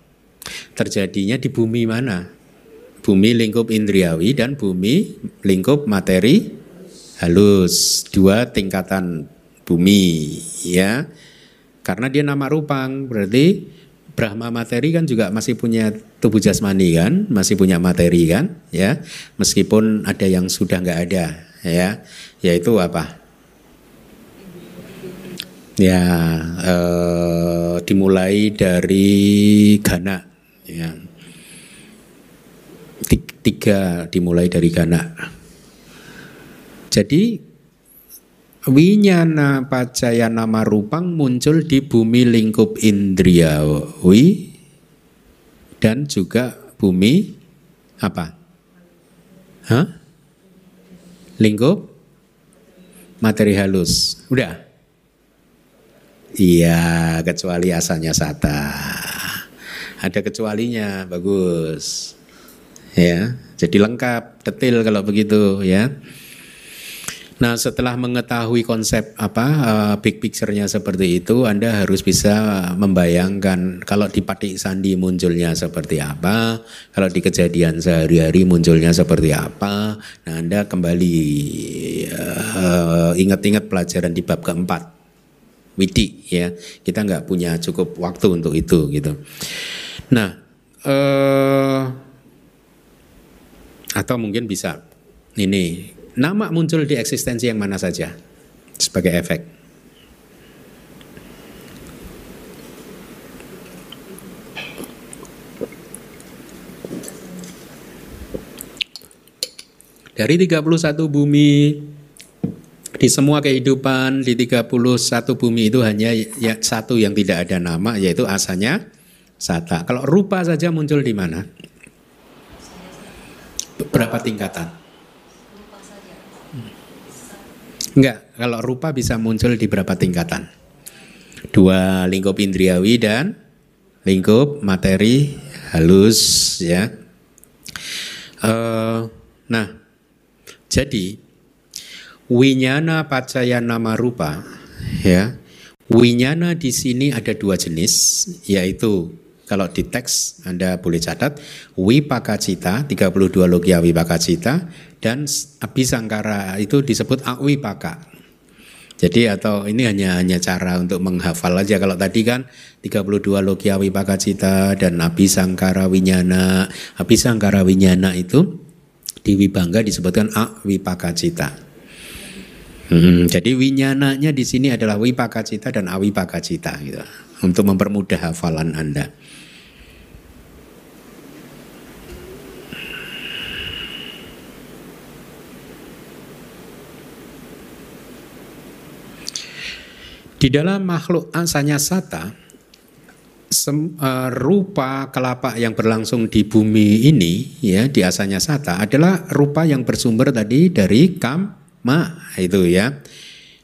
Terjadinya di bumi mana? Bumi lingkup indriawi dan bumi lingkup materi halus. Dua tingkatan bumi ya. Karena dia nama rupang berarti Brahma materi kan juga masih punya tubuh jasmani kan, masih punya materi kan, ya. Meskipun ada yang sudah nggak ada, ya. Yaitu apa? Ya, eh, dimulai dari Gana, ya. Tiga dimulai dari Gana. Jadi Winyana pacaya nama rupang muncul di bumi lingkup indriawi dan juga bumi apa? Hah? Lingkup materi halus. Udah? Iya, kecuali asalnya sata. Ada kecualinya, bagus. Ya, jadi lengkap, detail kalau begitu ya. Nah, setelah mengetahui konsep apa uh, big picture-nya seperti itu, Anda harus bisa membayangkan kalau di patik sandi munculnya seperti apa, kalau di kejadian sehari-hari munculnya seperti apa. Nah, Anda kembali uh, ingat-ingat pelajaran di bab keempat. Widi ya. Kita nggak punya cukup waktu untuk itu gitu. Nah, uh, atau mungkin bisa ini Nama muncul di eksistensi yang mana saja sebagai efek. Dari 31 bumi di semua kehidupan di 31 bumi itu hanya ya, satu yang tidak ada nama yaitu asalnya sata. Kalau rupa saja muncul di mana? Berapa tingkatan? Enggak, kalau rupa bisa muncul di berapa tingkatan? Dua lingkup indriawi dan lingkup materi halus ya. Uh, nah, jadi winyana pacaya nama rupa ya. Winyana di sini ada dua jenis yaitu kalau di teks Anda boleh catat Wipakacita 32 logia Wipakacita dan Abhisangkara itu disebut Awipaka. Jadi atau ini hanya hanya cara untuk menghafal aja kalau tadi kan 32 logia Wipakacita dan Abhisangkara Winyana. Abhisangkara Winyana itu di Wibangga disebutkan Awipakacita. Hmm, jadi winyananya di sini adalah wipakacita dan awipakacita gitu untuk mempermudah hafalan Anda. Di dalam makhluk asanya sata, sem, uh, rupa kelapa yang berlangsung di bumi ini ya di asanya sata adalah rupa yang bersumber tadi dari kama itu ya.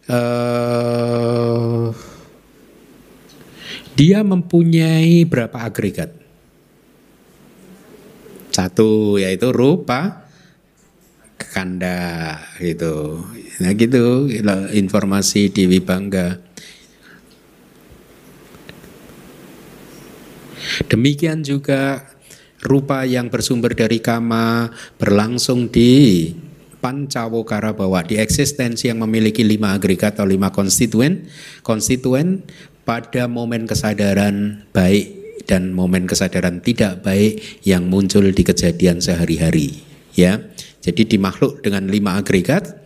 Uh, dia mempunyai berapa agregat? Satu yaitu rupa kanda gitu. Nah gitu informasi di Wibangga. Demikian juga rupa yang bersumber dari kama berlangsung di pancawokara bahwa di eksistensi yang memiliki lima agregat atau lima konstituen, konstituen pada momen kesadaran baik dan momen kesadaran tidak baik yang muncul di kejadian sehari-hari. Ya, jadi di makhluk dengan lima agregat,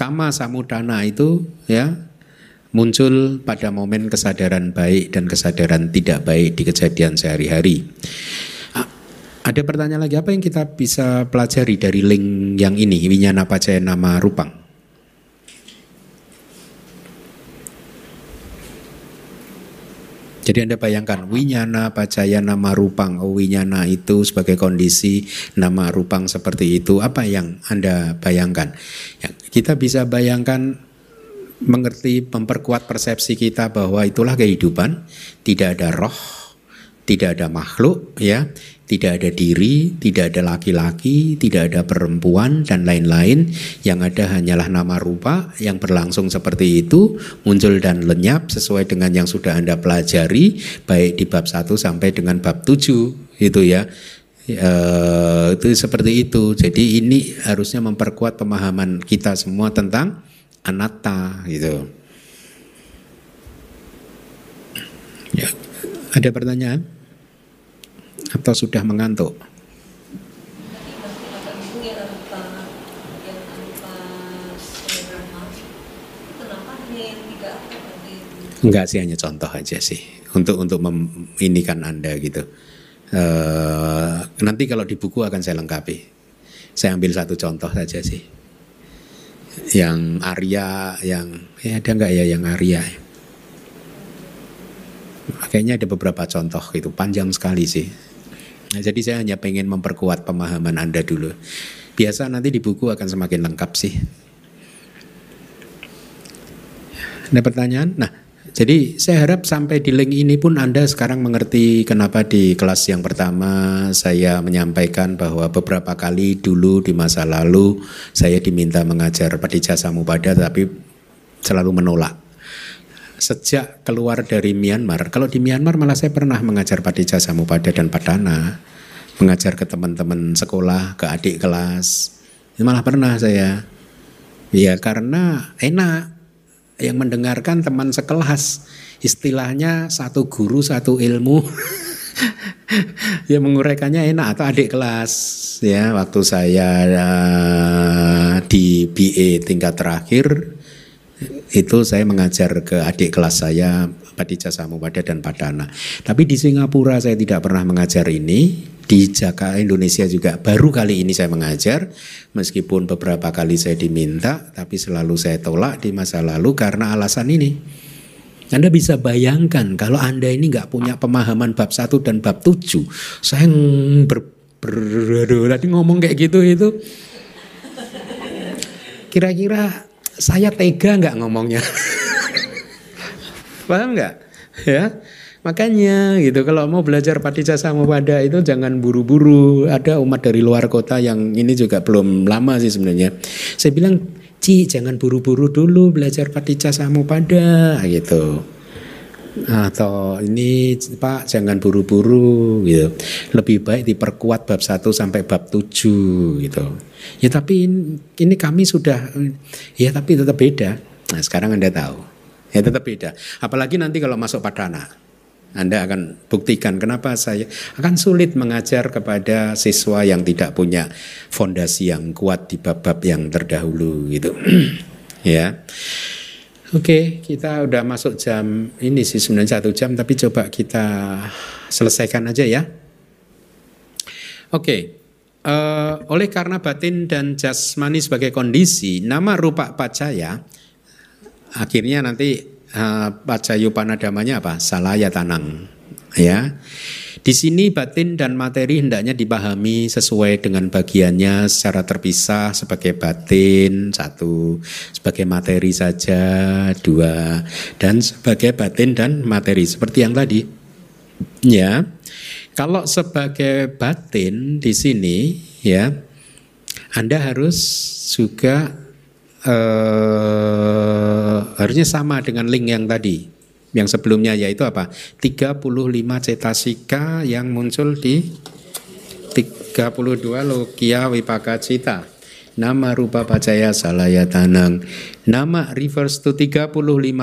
kama samudana itu ya muncul pada momen kesadaran baik dan kesadaran tidak baik di kejadian sehari-hari. Ada pertanyaan lagi apa yang kita bisa pelajari dari link yang ini Winyana Pacaya Nama Rupang? Jadi Anda bayangkan Winyana Pacaya Nama Rupang oh, Winyana itu sebagai kondisi nama Rupang seperti itu Apa yang Anda bayangkan? Ya, kita bisa bayangkan mengerti, memperkuat persepsi kita bahwa itulah kehidupan, tidak ada roh, tidak ada makhluk ya, tidak ada diri, tidak ada laki-laki, tidak ada perempuan dan lain-lain. Yang ada hanyalah nama rupa yang berlangsung seperti itu, muncul dan lenyap sesuai dengan yang sudah Anda pelajari baik di bab 1 sampai dengan bab 7 itu ya. E, itu seperti itu. Jadi ini harusnya memperkuat pemahaman kita semua tentang anatta gitu. Ya. Ada pertanyaan? Atau sudah mengantuk? Enggak sih hanya contoh aja sih untuk untuk meminikan anda gitu. Uh, nanti kalau di buku akan saya lengkapi. Saya ambil satu contoh saja sih. Yang Arya, yang ya ada nggak ya yang Arya? Kayaknya ada beberapa contoh itu panjang sekali sih. Nah, jadi saya hanya pengen memperkuat pemahaman Anda dulu. Biasa nanti di buku akan semakin lengkap sih. Ada pertanyaan? Nah, jadi saya harap sampai di link ini pun Anda sekarang mengerti kenapa di kelas yang pertama saya menyampaikan bahwa beberapa kali dulu di masa lalu saya diminta mengajar Padija Samupada tapi selalu menolak sejak keluar dari Myanmar, kalau di Myanmar malah saya pernah mengajar Padija Samupada dan Padana, mengajar ke teman-teman sekolah, ke adik kelas, itu malah pernah saya. Ya karena enak yang mendengarkan teman sekelas, istilahnya satu guru satu ilmu. ya menguraikannya enak atau adik kelas ya waktu saya uh, di BA tingkat terakhir itu saya mengajar ke adik kelas saya Padija Samupada dan Padana. Tapi di Singapura saya tidak pernah mengajar ini. Di Jakarta Indonesia juga baru kali ini saya mengajar. Meskipun beberapa kali saya diminta, tapi selalu saya tolak di masa lalu karena alasan ini. Anda bisa bayangkan kalau Anda ini nggak punya pemahaman bab 1 dan bab 7. Saya ber, ber, tadi ngomong kayak gitu itu. Kira-kira saya tega nggak ngomongnya? Paham nggak? Ya, makanya gitu kalau mau belajar Padija pada itu jangan buru-buru. Ada umat dari luar kota yang ini juga belum lama sih sebenarnya. Saya bilang, Ci jangan buru-buru dulu belajar Padija pada gitu atau ini Pak jangan buru-buru gitu. Lebih baik diperkuat bab 1 sampai bab 7 gitu. Ya tapi ini kami sudah ya tapi tetap beda. Nah, sekarang Anda tahu. Ya tetap beda. Apalagi nanti kalau masuk padana. Anda akan buktikan kenapa saya akan sulit mengajar kepada siswa yang tidak punya fondasi yang kuat di bab-bab yang terdahulu gitu. ya. Oke, kita udah masuk jam ini sih sebenarnya satu jam, tapi coba kita selesaikan aja ya. Oke, uh, oleh karena batin dan jasmani sebagai kondisi, nama rupa pacaya, akhirnya nanti uh, pacayu panadamanya apa? Salaya tanang, ya. Di sini batin dan materi hendaknya dipahami sesuai dengan bagiannya secara terpisah sebagai batin satu, sebagai materi saja dua, dan sebagai batin dan materi seperti yang tadi. Ya, kalau sebagai batin di sini ya, Anda harus juga eh, harusnya sama dengan link yang tadi yang sebelumnya yaitu apa? 35 cetasika yang muncul di 32 logia wipaka cita. Nama rupa pacaya salaya tanang. Nama refers to 35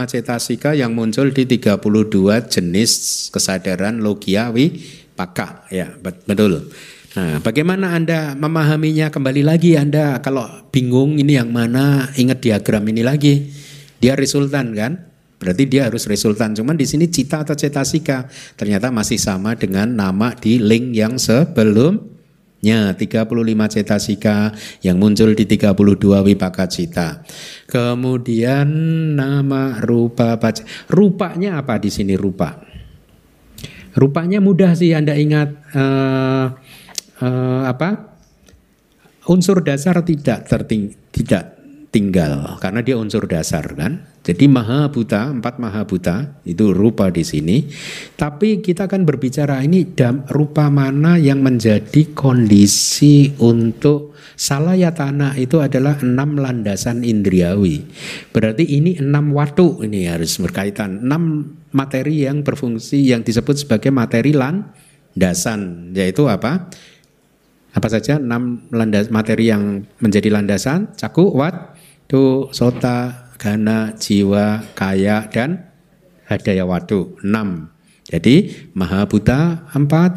cetasika yang muncul di 32 jenis kesadaran logia wipaka. Ya, betul. Nah, bagaimana Anda memahaminya kembali lagi Anda kalau bingung ini yang mana ingat diagram ini lagi. Dia resultan kan? Berarti dia harus resultan. Cuman di sini cita atau cetasika ternyata masih sama dengan nama di link yang sebelumnya 35 cetasika yang muncul di 32 wipaka cita. Kemudian nama rupa baca. Rupanya apa di sini rupa? Rupanya mudah sih Anda ingat uh, uh, apa? Unsur dasar tidak terting tidak tinggal karena dia unsur dasar kan. Jadi maha buta, empat maha buta itu rupa di sini. Tapi kita akan berbicara ini rupa mana yang menjadi kondisi untuk salayatana itu adalah enam landasan indriawi. Berarti ini enam waktu ini harus berkaitan. Enam materi yang berfungsi yang disebut sebagai materi landasan yaitu apa? Apa saja enam landas materi yang menjadi landasan? Caku, wat, tu, sota, gana, jiwa, kaya, dan hadaya watu. Enam. Jadi maha buta empat,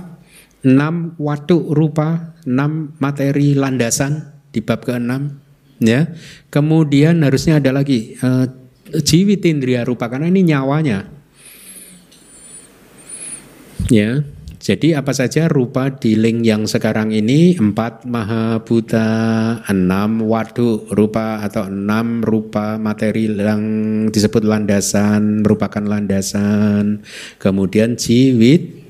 enam watu rupa, enam materi landasan di bab ke-6 ya. Kemudian harusnya ada lagi uh, jiwit indria rupa karena ini nyawanya. Ya. Jadi apa saja rupa di link yang sekarang ini empat maha buta, enam waduk rupa atau enam rupa materi yang disebut landasan merupakan landasan. Kemudian jiwit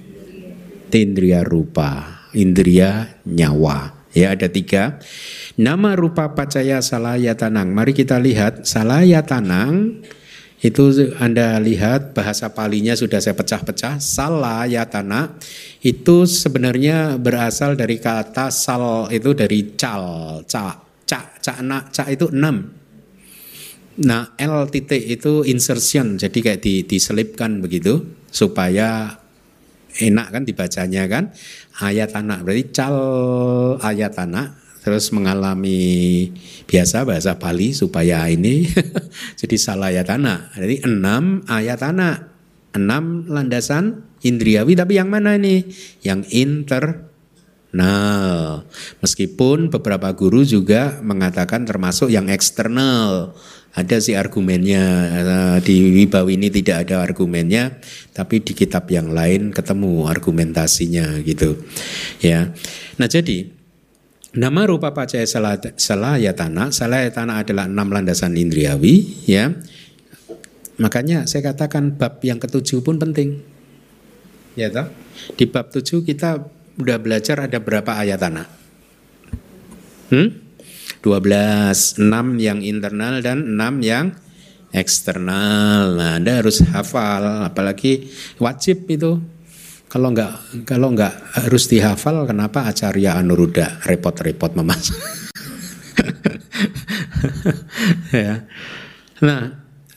tindria rupa, indria nyawa. Ya ada tiga. Nama rupa pacaya salayatanang. Mari kita lihat salayatanang itu Anda lihat bahasa palinya sudah saya pecah-pecah. Salah yatana itu sebenarnya berasal dari kata sal itu dari cal, ca, ca, ca, na, ca itu enam. Nah L titik itu insertion. Jadi kayak di, diselipkan begitu supaya enak kan dibacanya kan? Ayat anak berarti cal ayat anak terus mengalami biasa bahasa Bali supaya ini jadi salah ayat anak. Jadi enam ayat anak, enam landasan indriawi tapi yang mana ini? Yang internal. Meskipun beberapa guru juga mengatakan termasuk yang eksternal. Ada sih argumennya eh, di Wibawi ini tidak ada argumennya, tapi di kitab yang lain ketemu argumentasinya gitu. Ya. Nah, jadi Nama rupa pacaya salayatana, salayatana adalah enam landasan indriawi, ya. Makanya saya katakan bab yang ketujuh pun penting. Ya toh? Di bab tujuh kita udah belajar ada berapa ayatana? Hmm? 12, 6 yang internal dan 6 yang eksternal. Nah, Anda harus hafal, apalagi wajib itu kalau nggak kalau nggak harus dihafal, kenapa Acarya Anuruddha repot-repot memas? ya. Nah,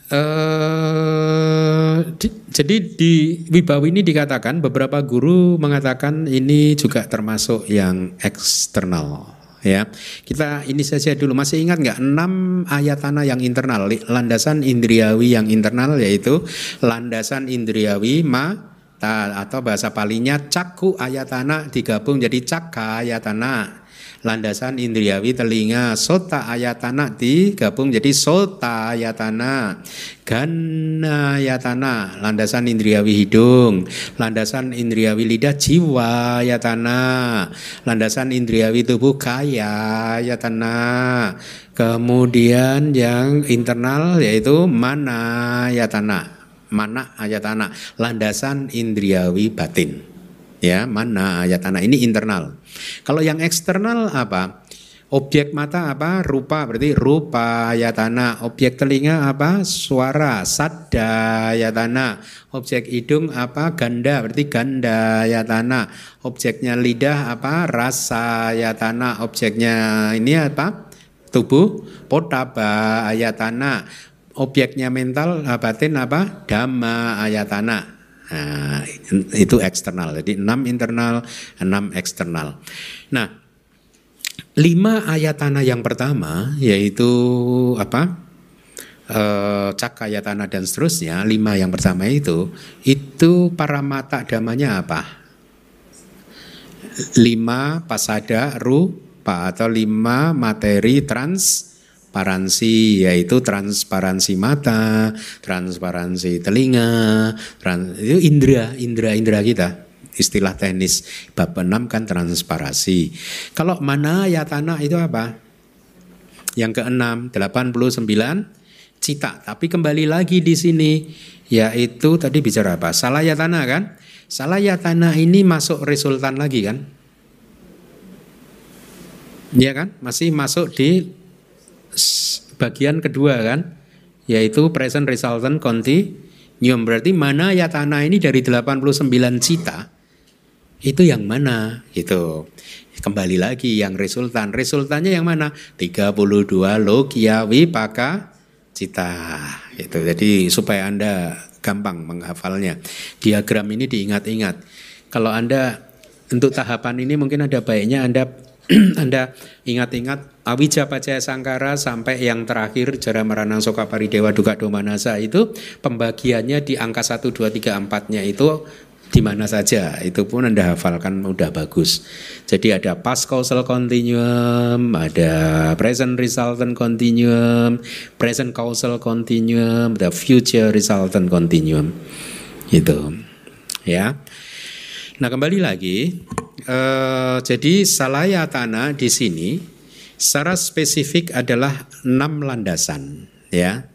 eh, di, jadi di Wibawi ini dikatakan beberapa guru mengatakan ini juga termasuk yang eksternal ya kita ini saja dulu masih ingat nggak enam ayat tanah yang internal landasan indriawi yang internal yaitu landasan indriawi ma atau bahasa palinya caku ayatana digabung jadi caka ayatana. Landasan indriawi telinga sota ayatana digabung jadi sota ayatana. Gana ayatana landasan indriawi hidung. Landasan indriawi lidah jiwa ayatana. Landasan indriawi tubuh kaya ayatana. Kemudian yang internal yaitu mana ayatana mana ayat anak landasan indriawi batin ya mana ayat anak ini internal kalau yang eksternal apa Objek mata apa? Rupa berarti rupa yatana. Objek telinga apa? Suara sadda yatana. Objek hidung apa? Ganda berarti ganda yatana. Objeknya lidah apa? Rasa yatana. Objeknya ini apa? Tubuh potaba ayatana objeknya mental eh, batin apa? Dhamma ayatana. Nah, itu eksternal. Jadi enam internal enam eksternal. Nah lima ayatana yang pertama yaitu apa? E, cakayatana dan seterusnya lima yang pertama itu itu para mata damanya apa? Lima pasada rupa atau lima materi trans transparansi yaitu transparansi mata, transparansi telinga, trans, itu indera, indera indera kita. Istilah teknis bab 6 kan transparasi. Kalau mana ya tanah itu apa? Yang keenam 89 cita. Tapi kembali lagi di sini yaitu tadi bicara apa? Salah ya tanah kan? Salah ya tanah ini masuk resultan lagi kan? Iya kan? Masih masuk di bagian kedua kan, yaitu present resultant continuum. Berarti mana ya tanah ini dari 89 cita, itu yang mana gitu. Kembali lagi yang resultan. Resultannya yang mana? 32 logia wipaka cita. Gitu. Jadi supaya Anda gampang menghafalnya. Diagram ini diingat-ingat. Kalau Anda untuk tahapan ini mungkin ada baiknya Anda anda ingat-ingat Awija Pacaya Sangkara sampai yang terakhir Jara Maranang Soka Paridewa Duka Domanasa itu pembagiannya di angka 1, 2, 3, 4-nya itu di mana saja. Itu pun anda hafalkan udah bagus. Jadi ada past causal continuum ada present resultant continuum present causal continuum the future resultant continuum. Itu. Ya. Nah kembali lagi eh, jadi salaya tanah di sini secara spesifik adalah enam landasan ya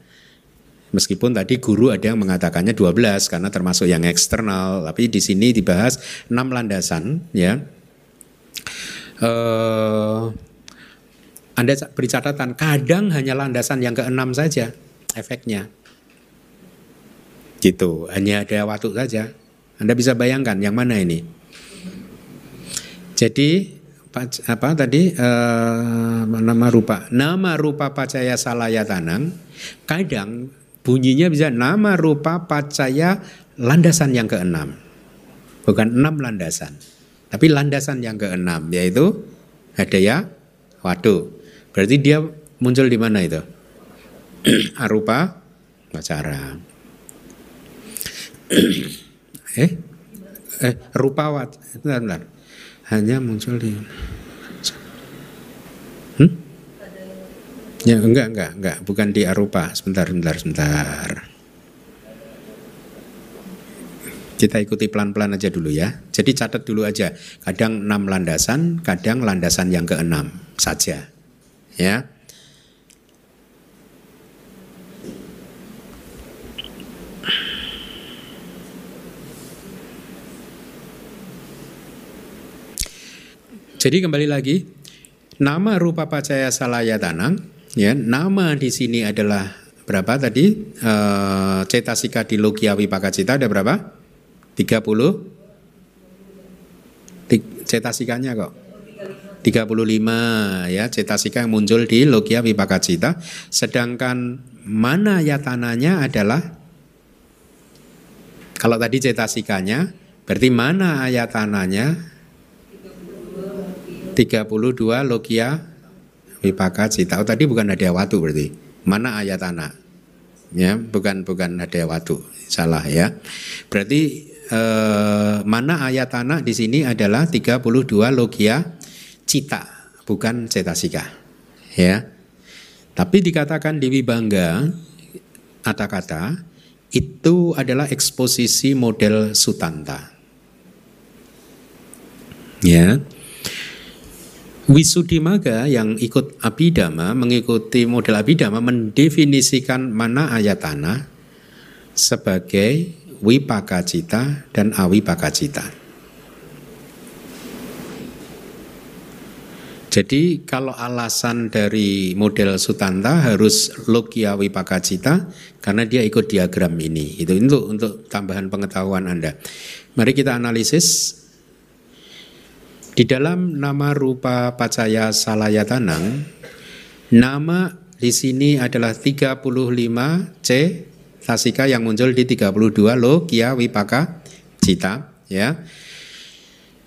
Meskipun tadi guru ada yang mengatakannya 12 karena termasuk yang eksternal, tapi di sini dibahas 6 landasan ya. Uh, anda beri catatan, kadang hanya landasan yang keenam saja efeknya. Gitu, hanya ada waktu saja. Anda bisa bayangkan yang mana ini? Jadi apa tadi uh, nama rupa nama rupa pacaya salaya tanang kadang bunyinya bisa nama rupa pacaya landasan yang keenam. Bukan enam landasan. Tapi landasan yang keenam yaitu ada ya waduh. Berarti dia muncul di mana itu? Arupa pacara. eh? Eh, rupawat. Bentar, bentar. Hanya muncul di Hmm? Ya enggak enggak enggak bukan di Arupa. Sebentar sebentar sebentar. Kita ikuti pelan-pelan aja dulu ya. Jadi catat dulu aja. Kadang enam landasan, kadang landasan yang keenam saja. Ya. Jadi kembali lagi, nama rupa pacaya salaya tanang Ya, nama di sini adalah berapa tadi? E, cetasika di Logia Wipakacita ada berapa? 30 cetasikanya kok 35 ya cetasika yang muncul di Logia Wipakacita sedangkan mana yatananya adalah kalau tadi cetasikanya berarti mana ayatananya 32 Logia Wipaka cita. Oh tadi bukan ada watu berarti. Mana ayat anak? Ya, bukan bukan ada watu. Salah ya. Berarti eh, mana ayat anak di sini adalah 32 logia cita, bukan cetasika. Ya. Tapi dikatakan Dewi Bangga kata-kata itu adalah eksposisi model Sutanta. Ya. Wisudimaga yang ikut Abhidhamma mengikuti model Abhidhamma mendefinisikan mana ayatana sebagai wipakacita dan awipakacita. Jadi kalau alasan dari model Sutanta harus logia wipakacita karena dia ikut diagram ini. Itu untuk untuk tambahan pengetahuan Anda. Mari kita analisis di dalam nama rupa pacaya salayatanang, nama di sini adalah 35 C tasika yang muncul di 32 lo kia wipaka cita ya.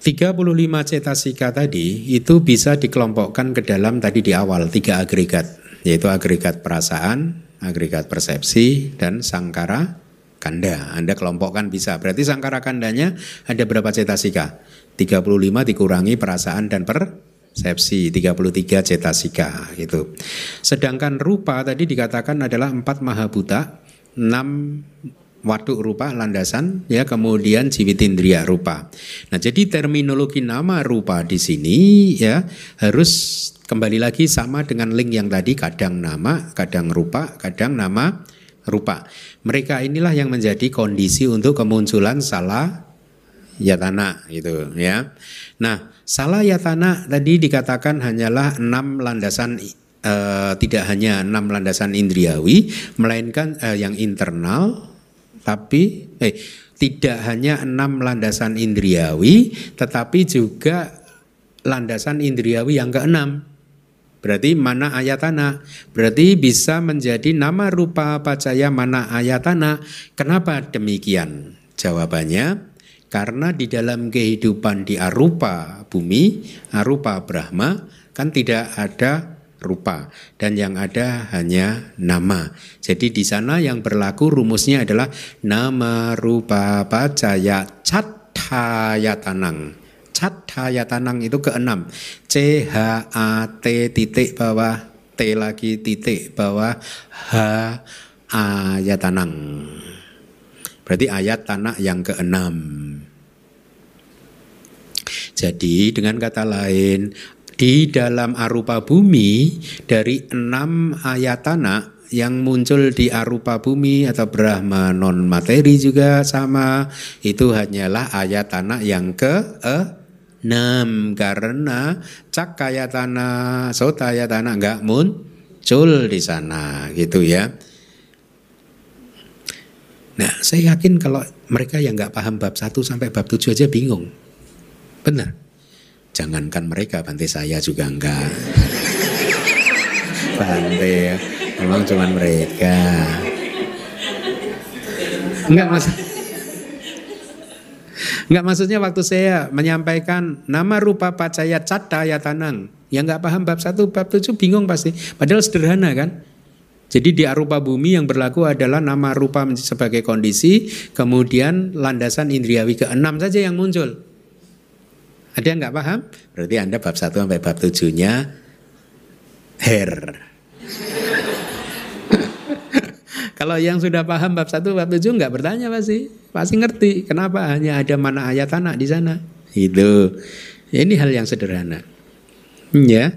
35 cetasika tadi itu bisa dikelompokkan ke dalam tadi di awal tiga agregat yaitu agregat perasaan, agregat persepsi dan sangkara kanda. Anda kelompokkan bisa. Berarti sangkara kandanya ada berapa cetasika? 35 dikurangi perasaan dan persepsi 33 cetasika gitu. Sedangkan rupa tadi dikatakan adalah empat mahabuta, enam waduk rupa landasan ya kemudian jiwitindria rupa. Nah, jadi terminologi nama rupa di sini ya harus kembali lagi sama dengan link yang tadi kadang nama, kadang rupa, kadang nama rupa. Mereka inilah yang menjadi kondisi untuk kemunculan salah yatana gitu ya. Nah, salah yatana tadi dikatakan hanyalah enam landasan uh, tidak hanya enam landasan indriawi, melainkan uh, yang internal, tapi eh tidak hanya enam landasan indriawi, tetapi juga landasan indriawi yang keenam. Berarti mana ayatana? Berarti bisa menjadi nama rupa pacaya mana ayatana. Kenapa demikian? Jawabannya karena di dalam kehidupan di arupa bumi, arupa Brahma kan tidak ada rupa dan yang ada hanya nama. Jadi di sana yang berlaku rumusnya adalah nama rupa pacaya tanang. Cathaya tanang itu keenam. C H A T titik bawah T lagi titik bawah H tanang. Berarti ayat tanah yang keenam. Jadi dengan kata lain di dalam arupa bumi dari enam ayatana yang muncul di arupa bumi atau Brahma non materi juga sama itu hanyalah ayat tanah yang ke enam karena cakaya tanah sotaya tanah nggak muncul di sana gitu ya. Nah saya yakin kalau mereka yang nggak paham bab 1 sampai bab 7 aja bingung. Benar. Jangankan mereka, Bante saya juga enggak. Bante, ya. memang cuma mereka. Enggak maksud Enggak maksudnya waktu saya menyampaikan nama rupa pacaya ya tanang. Yang enggak paham bab satu, bab tujuh bingung pasti. Padahal sederhana kan. Jadi di arupa bumi yang berlaku adalah nama rupa sebagai kondisi, kemudian landasan indriawi keenam saja yang muncul. Ada yang nggak paham? Berarti Anda bab 1 sampai bab 7-nya hair. Kalau yang sudah paham bab 1 bab 7 nggak bertanya pasti. Pasti ngerti kenapa hanya ada mana ayat anak di sana. Itu. Ini hal yang sederhana. Ya.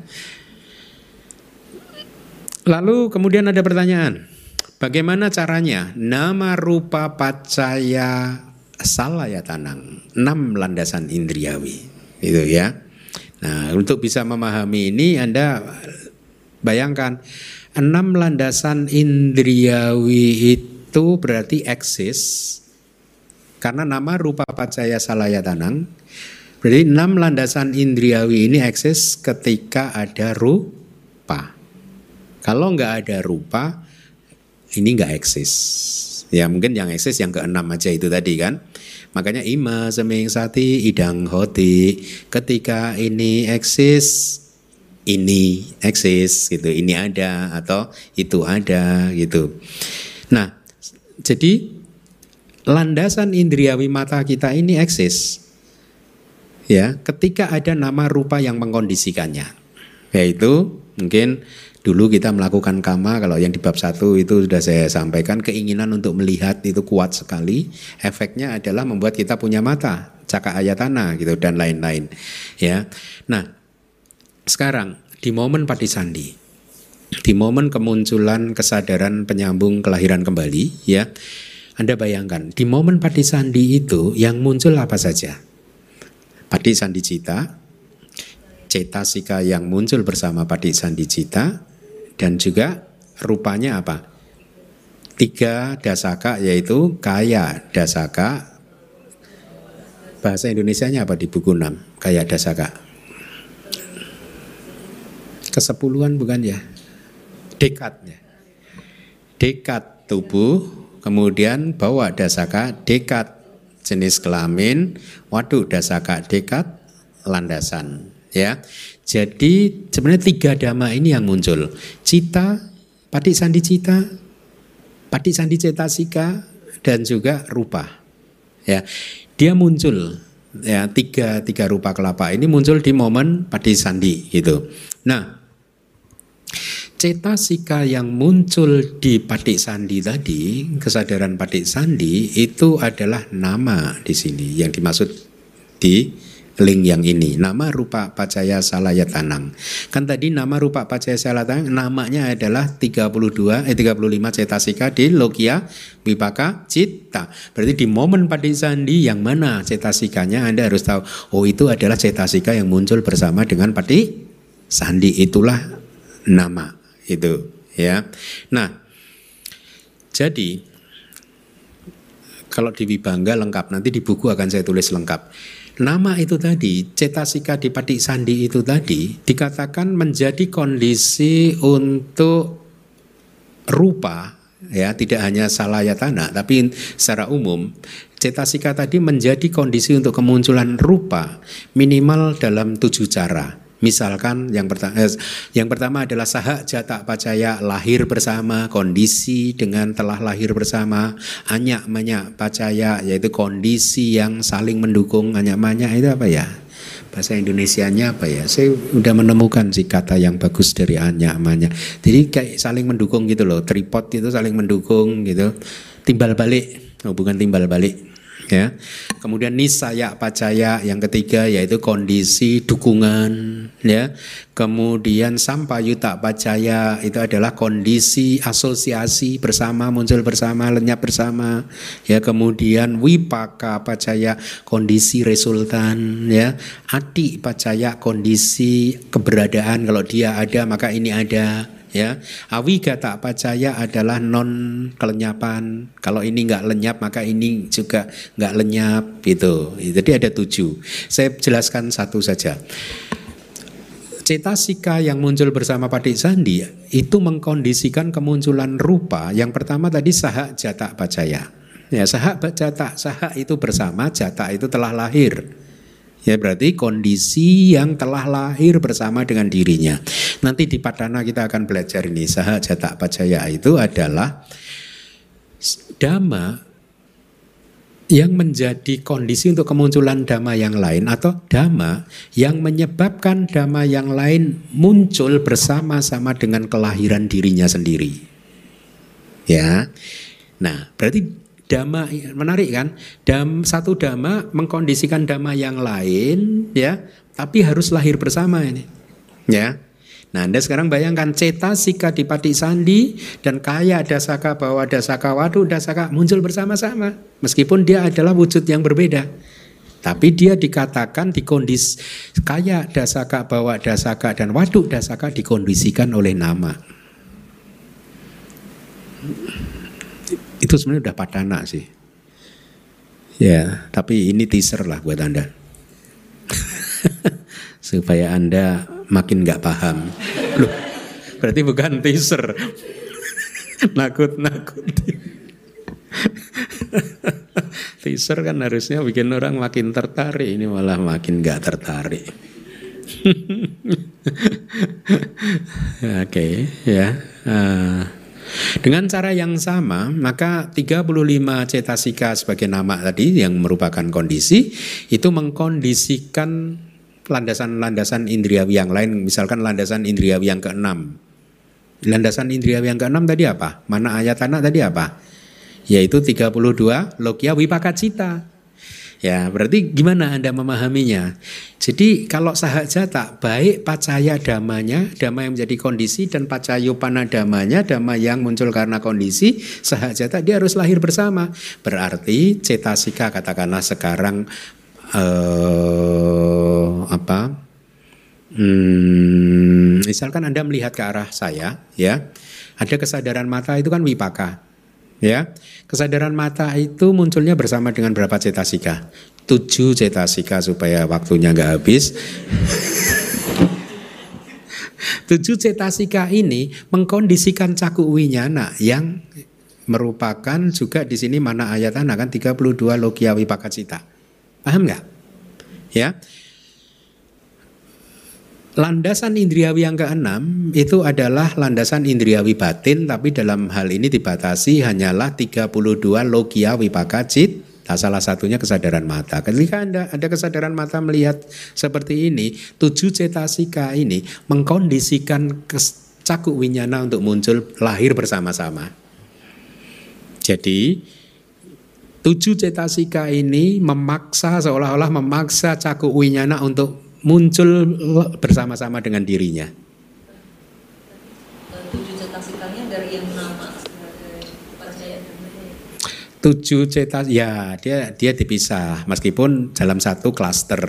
Lalu kemudian ada pertanyaan. Bagaimana caranya nama rupa pacaya salaya tanang enam landasan indriawi itu ya. Nah, untuk bisa memahami ini Anda bayangkan enam landasan indriawi itu berarti eksis karena nama rupa pacaya salaya tanang. Berarti enam landasan indriawi ini eksis ketika ada rupa. Kalau nggak ada rupa, ini nggak eksis. Ya mungkin yang eksis yang keenam aja itu tadi kan. Makanya ima seming sati idang hoti. Ketika ini eksis, ini eksis gitu. Ini ada atau itu ada gitu. Nah, jadi landasan indriawi mata kita ini eksis. Ya, ketika ada nama rupa yang mengkondisikannya. Yaitu mungkin Dulu kita melakukan kama, kalau yang di bab satu itu sudah saya sampaikan, keinginan untuk melihat itu kuat sekali. Efeknya adalah membuat kita punya mata, caka ayatana gitu dan lain-lain. Ya, nah sekarang di momen pati sandi, di momen kemunculan kesadaran penyambung kelahiran kembali, ya, Anda bayangkan di momen pati sandi itu yang muncul apa saja? Pati sandi cita, cetasika yang muncul bersama pati sandi cita, dan juga rupanya apa? Tiga dasaka yaitu kaya dasaka. Bahasa Indonesia-nya apa di buku 6? Kaya dasaka. Kesepuluhan bukan ya? Dekatnya. Dekat tubuh, kemudian bawa dasaka dekat jenis kelamin, waduh dasaka dekat landasan ya. Jadi sebenarnya tiga dhamma ini yang muncul. Cita, pati sandi cita, pati sandi cetasika, dan juga rupa. Ya, dia muncul ya tiga tiga rupa kelapa ini muncul di momen pati sandi gitu. Nah, cetasika yang muncul di pati sandi tadi, kesadaran pati sandi itu adalah nama di sini yang dimaksud di link yang ini nama rupa pacaya salaya tanang kan tadi nama rupa pacaya salaya tanang namanya adalah 32 eh 35 cetasika di logia wipaka cita berarti di momen padi sandi yang mana cetasikanya Anda harus tahu oh itu adalah cetasika yang muncul bersama dengan padi sandi itulah nama itu ya. Nah, jadi kalau di Wibangga lengkap nanti di buku akan saya tulis lengkap. Nama itu tadi, cetasika di patik sandi itu tadi dikatakan menjadi kondisi untuk rupa ya tidak hanya salayatana tapi secara umum cetasika tadi menjadi kondisi untuk kemunculan rupa minimal dalam tujuh cara Misalkan yang pertama, eh, yang pertama adalah sahak jata pacaya lahir bersama, kondisi dengan telah lahir bersama, anyak manyak pacaya yaitu kondisi yang saling mendukung, anyak manyak itu apa ya? Bahasa Indonesianya apa ya? Saya udah menemukan sih kata yang bagus dari anyak manyak. Jadi kayak saling mendukung gitu loh, tripod itu saling mendukung gitu. Timbal balik, hubungan timbal balik ya. Kemudian nisaya pacaya yang ketiga yaitu kondisi dukungan ya. Kemudian sampayuta pacaya itu adalah kondisi asosiasi bersama muncul bersama lenyap bersama ya. Kemudian wipaka pacaya kondisi resultan ya. Ati pacaya kondisi keberadaan kalau dia ada maka ini ada ya awi tak percaya adalah non kelenyapan. Kalau ini nggak lenyap maka ini juga nggak lenyap gitu. Jadi ada tujuh. Saya jelaskan satu saja. Cetasika yang muncul bersama Padik Sandi itu mengkondisikan kemunculan rupa. Yang pertama tadi sahak jatak percaya ya sahak jatak sahak itu bersama jatak itu telah lahir Ya berarti kondisi yang telah lahir bersama dengan dirinya. Nanti di Padana kita akan belajar ini. Saha Jata Pajaya itu adalah dhamma yang menjadi kondisi untuk kemunculan dhamma yang lain atau dhamma yang menyebabkan dhamma yang lain muncul bersama-sama dengan kelahiran dirinya sendiri. Ya. Nah, berarti dhamma menarik kan? Dam satu dhamma mengkondisikan dhamma yang lain ya, tapi harus lahir bersama ini. Ya. Nah, Anda sekarang bayangkan ceta sika di pati sandi dan kaya dasaka bawa dasaka wadu dasaka muncul bersama-sama meskipun dia adalah wujud yang berbeda. Tapi dia dikatakan di kondisi kaya dasaka bawa dasaka dan waduk dasaka dikondisikan oleh nama itu sebenarnya udah padana sih. Ya, tapi ini teaser lah buat Anda. Supaya Anda makin nggak paham. Loh, berarti bukan teaser. Nakut-nakut. teaser kan harusnya bikin orang makin tertarik, ini malah makin nggak tertarik. Oke, okay, ya. Uh, dengan cara yang sama, maka 35 cetasika sebagai nama tadi yang merupakan kondisi itu mengkondisikan landasan-landasan indriawi yang lain, misalkan landasan indriawi yang keenam. Landasan indriawi yang keenam tadi apa? Mana ayat anak tadi apa? Yaitu 32 logia wipakacita. Ya, berarti gimana Anda memahaminya? Jadi kalau sahajata baik pacaya damanya, dama yang menjadi kondisi dan pacayo panadamanya, dama yang muncul karena kondisi, sahajata dia harus lahir bersama. Berarti cetasika katakanlah sekarang eh, apa? Hmm, misalkan Anda melihat ke arah saya, ya, ada kesadaran mata itu kan wipaka. Ya, kesadaran mata itu munculnya bersama dengan berapa cetasika? Tujuh cetasika supaya waktunya nggak habis. Tujuh cetasika ini mengkondisikan caku winyana yang merupakan juga di sini mana ayat anak kan 32 logia wipakacita. Paham nggak? Ya. Landasan indriawi yang keenam itu adalah landasan indriawi batin tapi dalam hal ini dibatasi hanyalah 32 logia wipakacit nah, salah satunya kesadaran mata. Ketika Anda ada kesadaran mata melihat seperti ini, tujuh cetasika ini mengkondisikan cakup winyana untuk muncul lahir bersama-sama. Jadi tujuh cetasika ini memaksa seolah-olah memaksa cakup winyana untuk muncul bersama-sama dengan dirinya. tujuh cetas ya dia dia dipisah. Meskipun dalam satu klaster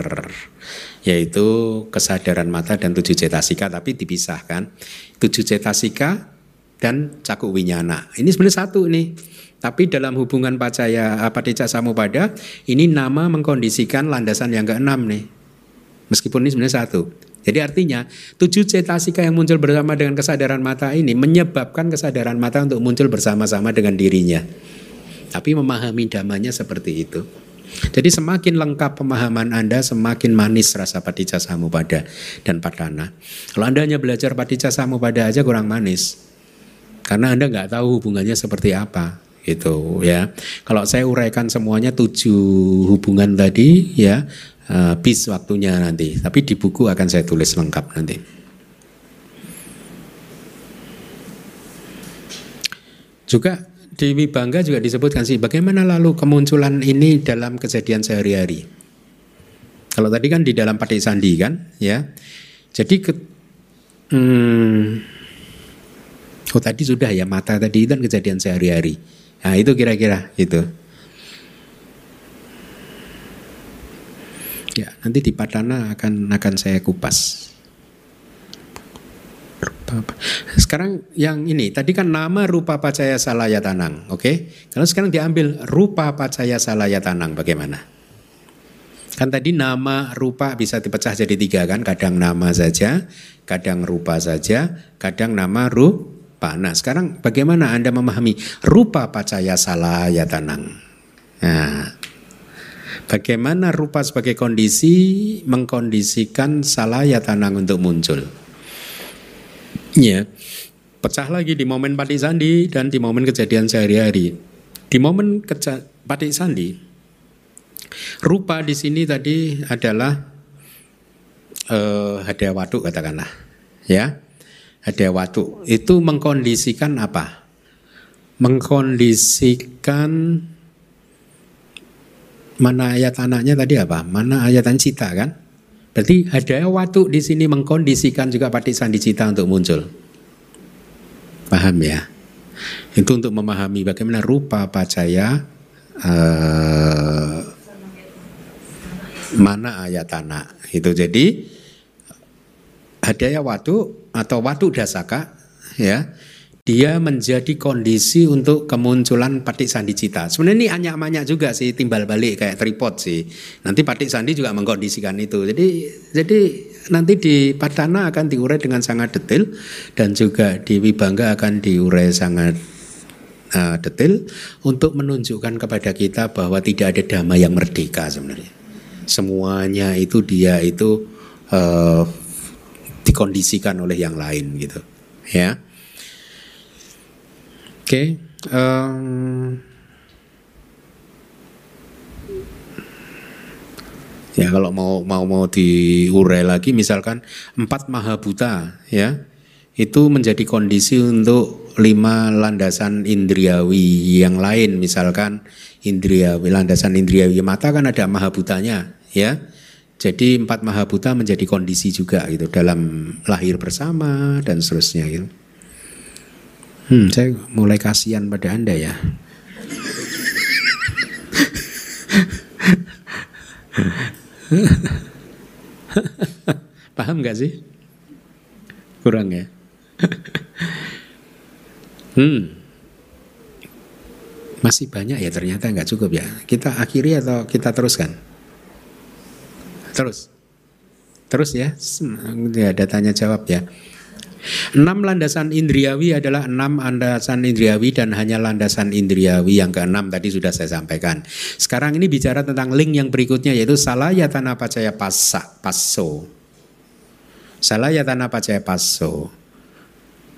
yaitu kesadaran mata dan tujuh cetasika tapi dipisahkan tujuh cetasika dan cakup winyana. Ini sebenarnya satu nih tapi dalam hubungan pacaya paticca samupada ini nama mengkondisikan landasan yang keenam nih meskipun ini sebenarnya satu jadi artinya tujuh cetasika yang muncul bersama dengan kesadaran mata ini menyebabkan kesadaran mata untuk muncul bersama-sama dengan dirinya. Tapi memahami damanya seperti itu. Jadi semakin lengkap pemahaman Anda, semakin manis rasa paticca samupada dan padana. Kalau Anda hanya belajar paticca samupada aja kurang manis. Karena Anda nggak tahu hubungannya seperti apa gitu ya. Kalau saya uraikan semuanya tujuh hubungan tadi ya, uh, bis waktunya nanti. Tapi di buku akan saya tulis lengkap nanti. Juga di Wibangga juga disebutkan sih bagaimana lalu kemunculan ini dalam kejadian sehari-hari. Kalau tadi kan di dalam Patik Sandi kan, ya. Jadi ke, hmm, oh tadi sudah ya mata tadi itu kan kejadian sehari-hari. Nah itu kira-kira itu. Ya nanti di Padana akan akan saya kupas. Sekarang yang ini tadi kan nama rupa pacaya salaya tanang, oke? Okay? Kalau sekarang diambil rupa pacaya salaya tanang, bagaimana? Kan tadi nama rupa bisa dipecah jadi tiga kan, kadang nama saja, kadang rupa saja, kadang nama rupa. Nah sekarang bagaimana anda memahami rupa pacaya salaya tanang? Nah, bagaimana rupa sebagai kondisi mengkondisikan salaya tanang untuk muncul? Ya, pecah lagi di momen Patik Sandi dan di momen kejadian sehari-hari. Di momen Patik Sandi, rupa di sini tadi adalah uh, hadiah waduk katakanlah, ya. Hadiah waduk itu mengkondisikan apa? Mengkondisikan mana ayat anaknya tadi apa? Mana ayat cita kan? Berarti ada waktu di sini mengkondisikan juga patik sandi cita untuk muncul. Paham ya? Itu untuk memahami bagaimana rupa pacaya uh, mana ayat tanah. Itu jadi hadaya waktu atau waktu dasaka ya dia menjadi kondisi untuk kemunculan patik sandi cita. Sebenarnya ini anyak-anyak juga sih timbal balik kayak tripod sih. Nanti patik sandi juga mengkondisikan itu. Jadi jadi nanti di Padana akan diurai dengan sangat detail dan juga di Wibangga akan diurai sangat uh, detail untuk menunjukkan kepada kita bahwa tidak ada damai yang merdeka sebenarnya. Semuanya itu dia itu uh, dikondisikan oleh yang lain gitu. Ya. Okay. Um, ya kalau mau mau mau diurai lagi misalkan empat mahabuta ya itu menjadi kondisi untuk lima landasan indriawi yang lain misalkan indriawi landasan indriawi mata kan ada mahabutanya ya jadi empat mahabuta menjadi kondisi juga gitu dalam lahir bersama dan seterusnya gitu. Hmm, saya mulai kasihan pada Anda ya. Paham gak sih? Kurang ya? hmm. Masih banyak ya ternyata nggak cukup ya. Kita akhiri atau kita teruskan? Terus. Terus ya. Ya ada tanya jawab ya. Enam landasan indriawi adalah enam landasan indriawi dan hanya landasan indriawi yang keenam tadi sudah saya sampaikan. Sekarang ini bicara tentang link yang berikutnya yaitu salayatana pacaya pasa, paso. Salayatana pacaya paso.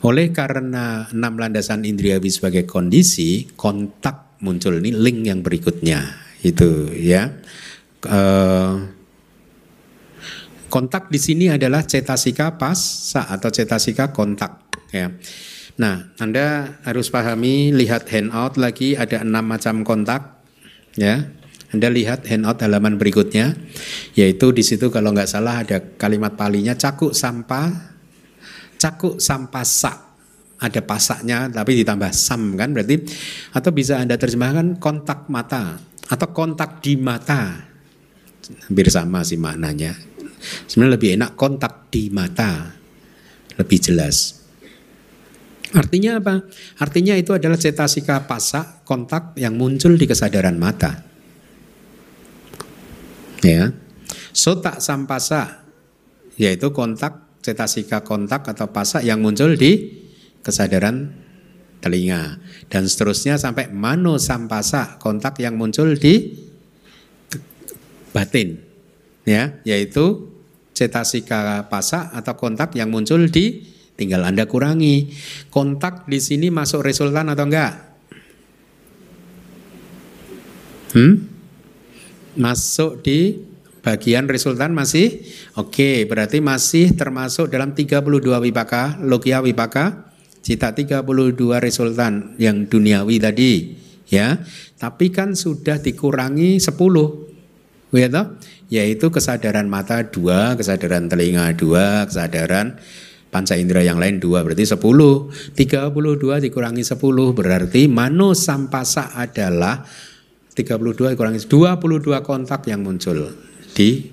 Oleh karena enam landasan indriawi sebagai kondisi, kontak muncul ini link yang berikutnya itu ya. Uh, Kontak di sini adalah cetasika pas atau cetasika kontak ya. Nah, Anda harus pahami lihat handout lagi ada enam macam kontak ya. Anda lihat handout halaman berikutnya yaitu di situ kalau nggak salah ada kalimat palinya cakuk sampah cakuk sampah sak ada pasaknya tapi ditambah sam kan berarti atau bisa Anda terjemahkan kontak mata atau kontak di mata. Hampir sama sih maknanya. Sebenarnya lebih enak kontak di mata. Lebih jelas. Artinya apa? Artinya itu adalah cetasika pasak kontak yang muncul di kesadaran mata. Ya. Sotak sampasa yaitu kontak cetasika kontak atau pasak yang muncul di kesadaran telinga dan seterusnya sampai mano sampasa kontak yang muncul di batin ya yaitu cetasika pasak atau kontak yang muncul di tinggal Anda kurangi. Kontak di sini masuk resultan atau enggak? Hmm? masuk di bagian resultan masih? Oke okay, berarti masih termasuk dalam 32 wipaka logia wipaka cita 32 resultan yang duniawi tadi ya. Tapi kan sudah dikurangi 10 ya toh? yaitu kesadaran mata dua kesadaran telinga dua kesadaran panca indera yang lain dua berarti 10 32 dikurangi 10 berarti mano sampasa adalah 32 dikurangi 22 kontak yang muncul di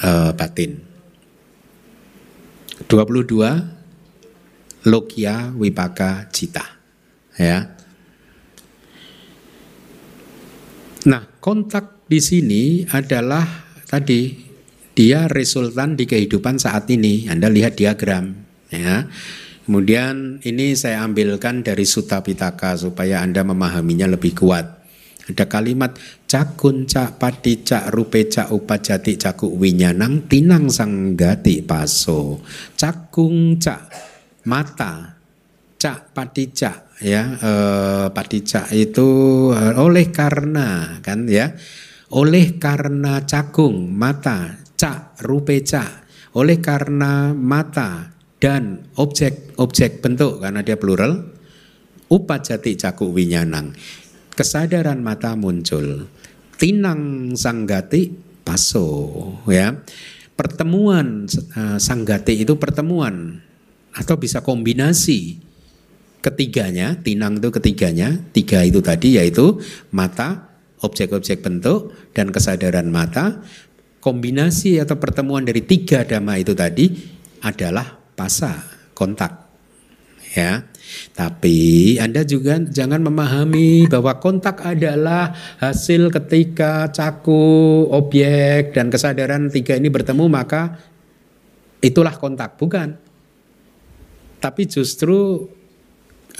uh, batin. 22 logia wipaka cita. Ya. Nah, kontak di sini adalah tadi dia resultan di kehidupan saat ini. Anda lihat diagram, ya. Kemudian ini saya ambilkan dari Sutta Pitaka supaya Anda memahaminya lebih kuat. Ada kalimat cakun cak pati cak rupe cak upajati caku winyanang tinang sanggati paso. Cakung cak mata cak pati cak ya eh, pati cak itu eh, oleh karena kan ya oleh karena cakung mata cak rupe cak oleh karena mata dan objek-objek bentuk karena dia plural upajati caku winyanang kesadaran mata muncul. Tinang sanggati paso ya. Pertemuan uh, sanggati itu pertemuan atau bisa kombinasi ketiganya, tinang itu ketiganya, tiga itu tadi yaitu mata, objek-objek bentuk dan kesadaran mata. Kombinasi atau pertemuan dari tiga dhamma itu tadi adalah pasa, kontak. Ya. Tapi Anda juga jangan memahami bahwa kontak adalah hasil ketika caku, objek, dan kesadaran tiga ini bertemu maka itulah kontak. Bukan. Tapi justru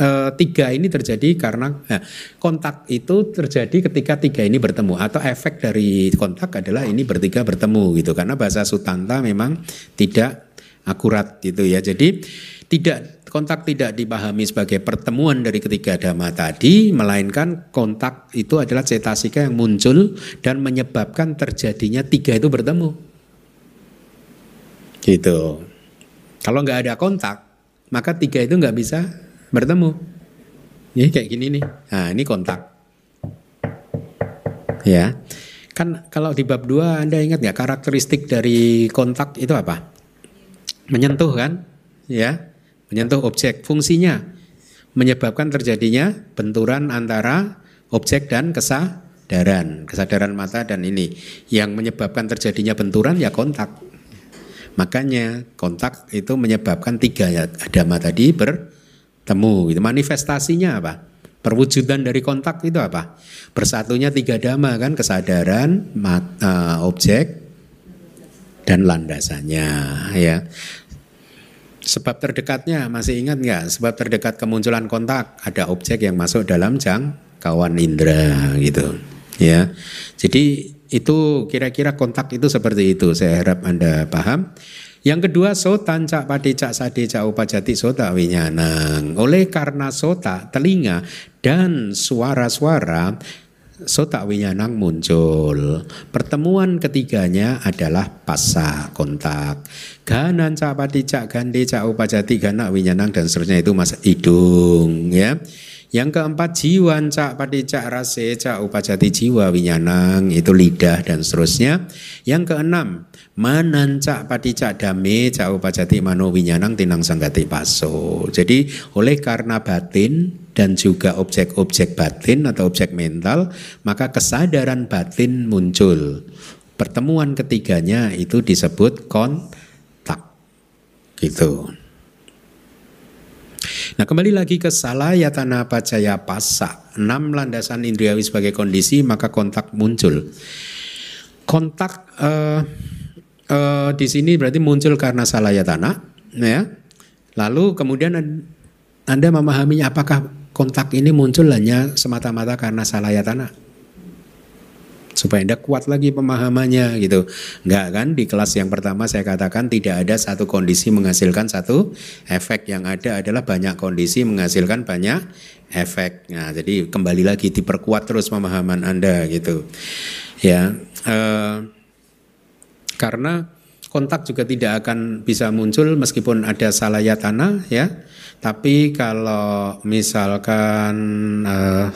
e, tiga ini terjadi karena nah, kontak itu terjadi ketika tiga ini bertemu atau efek dari kontak adalah ini bertiga bertemu gitu karena bahasa Sutanta memang tidak akurat gitu ya. Jadi tidak kontak tidak dipahami sebagai pertemuan dari ketiga dhamma tadi, melainkan kontak itu adalah cetasika yang muncul dan menyebabkan terjadinya tiga itu bertemu. Gitu. Kalau nggak ada kontak, maka tiga itu nggak bisa bertemu. Ini kayak gini nih. Nah, ini kontak. Ya. Kan kalau di bab 2 Anda ingat nggak karakteristik dari kontak itu apa? Menyentuh kan? Ya menyentuh objek. Fungsinya menyebabkan terjadinya benturan antara objek dan kesadaran, kesadaran mata dan ini yang menyebabkan terjadinya benturan ya kontak. Makanya kontak itu menyebabkan tiga ya, dhamma tadi bertemu. Itu manifestasinya apa? Perwujudan dari kontak itu apa? Bersatunya tiga dhamma kan kesadaran, mata, objek dan landasannya ya. Sebab terdekatnya masih ingat nggak? Sebab terdekat kemunculan kontak ada objek yang masuk dalam jangkauan indera gitu. Ya, jadi itu kira-kira kontak itu seperti itu. Saya harap anda paham. Yang kedua sotan cak padi cak sadi cak upajati sota winyanang. Oleh karena sota telinga dan suara-suara Sota Winyanang muncul. Pertemuan ketiganya adalah pasa kontak. Ganan cak gande cak upajati gana winyanang dan seterusnya itu mas hidung ya. Yang keempat jiwa cak cak rase cak upajati jiwa winyanang itu lidah dan seterusnya. Yang keenam manancak cak dame cak upajati mano winyanang tinang sanggati paso. Jadi oleh karena batin dan juga objek-objek batin atau objek mental maka kesadaran batin muncul. Pertemuan ketiganya itu disebut kontak. Gitu. Nah kembali lagi ke salah yatana pacaya pasa. Enam landasan indriawi sebagai kondisi maka kontak muncul. Kontak uh, uh, di sini berarti muncul karena salah yatana. Ya. Lalu kemudian Anda memahaminya apakah kontak ini muncul hanya semata-mata karena salah yatana? Supaya Anda kuat lagi pemahamannya gitu. Enggak kan di kelas yang pertama saya katakan tidak ada satu kondisi menghasilkan satu efek yang ada adalah banyak kondisi menghasilkan banyak efek. Nah, jadi kembali lagi diperkuat terus pemahaman Anda gitu. Ya, eh, karena kontak juga tidak akan bisa muncul meskipun ada salayat tanah ya. Tapi kalau misalkan eh,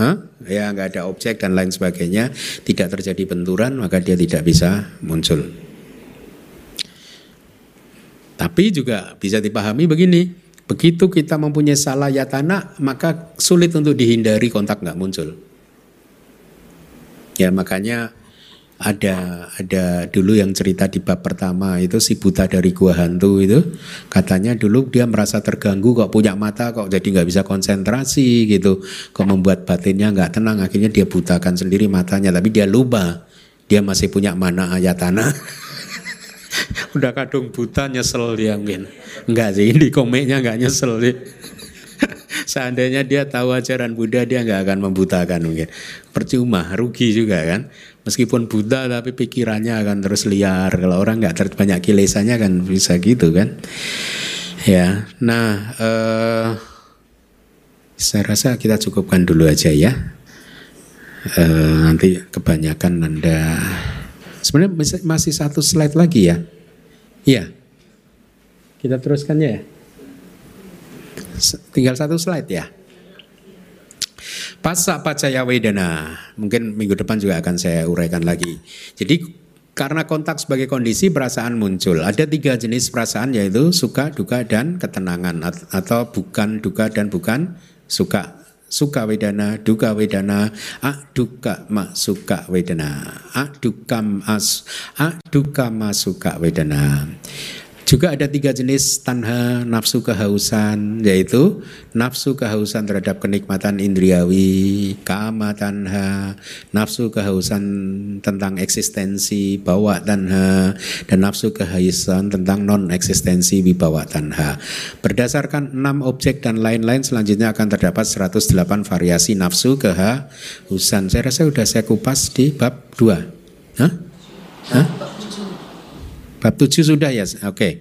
huh? Ya nggak ada objek dan lain sebagainya, tidak terjadi benturan maka dia tidak bisa muncul. Tapi juga bisa dipahami begini, begitu kita mempunyai salah yatana maka sulit untuk dihindari kontak nggak muncul. Ya makanya ada ada dulu yang cerita di bab pertama itu si buta dari gua hantu itu katanya dulu dia merasa terganggu kok punya mata kok jadi nggak bisa konsentrasi gitu kok membuat batinnya nggak tenang akhirnya dia butakan sendiri matanya tapi dia lupa dia masih punya mana ayatana. Udah kadung buta nyesel dia mungkin nggak sih di komiknya nggak nyesel sih. Seandainya dia tahu ajaran Buddha dia nggak akan membutakan mungkin percuma rugi juga kan meskipun buta tapi pikirannya akan terus liar. Kalau orang nggak banyak kilesannya kan bisa gitu kan. Ya nah eh, saya rasa kita cukupkan dulu aja ya. Eh, nanti kebanyakan anda sebenarnya masih satu slide lagi ya? Iya. Kita teruskan ya. Tinggal satu slide ya Pasa pacaya wedana. Mungkin minggu depan juga akan saya uraikan lagi. Jadi karena kontak sebagai kondisi perasaan muncul. Ada tiga jenis perasaan yaitu suka, duka, dan ketenangan atau bukan duka dan bukan suka. Suka wedana, duka wedana, duka ma suka wedana, ak duka mas, ma suka wedana. Juga ada tiga jenis tanha nafsu kehausan yaitu nafsu kehausan terhadap kenikmatan indriawi, kama tanha, nafsu kehausan tentang eksistensi bawa tanha dan nafsu kehausan tentang non eksistensi wibawa tanha. Berdasarkan enam objek dan lain-lain selanjutnya akan terdapat 108 variasi nafsu kehausan. Saya rasa sudah saya kupas di bab 2. Hah? Hah? Bab 7 sudah ya? Oke. Okay.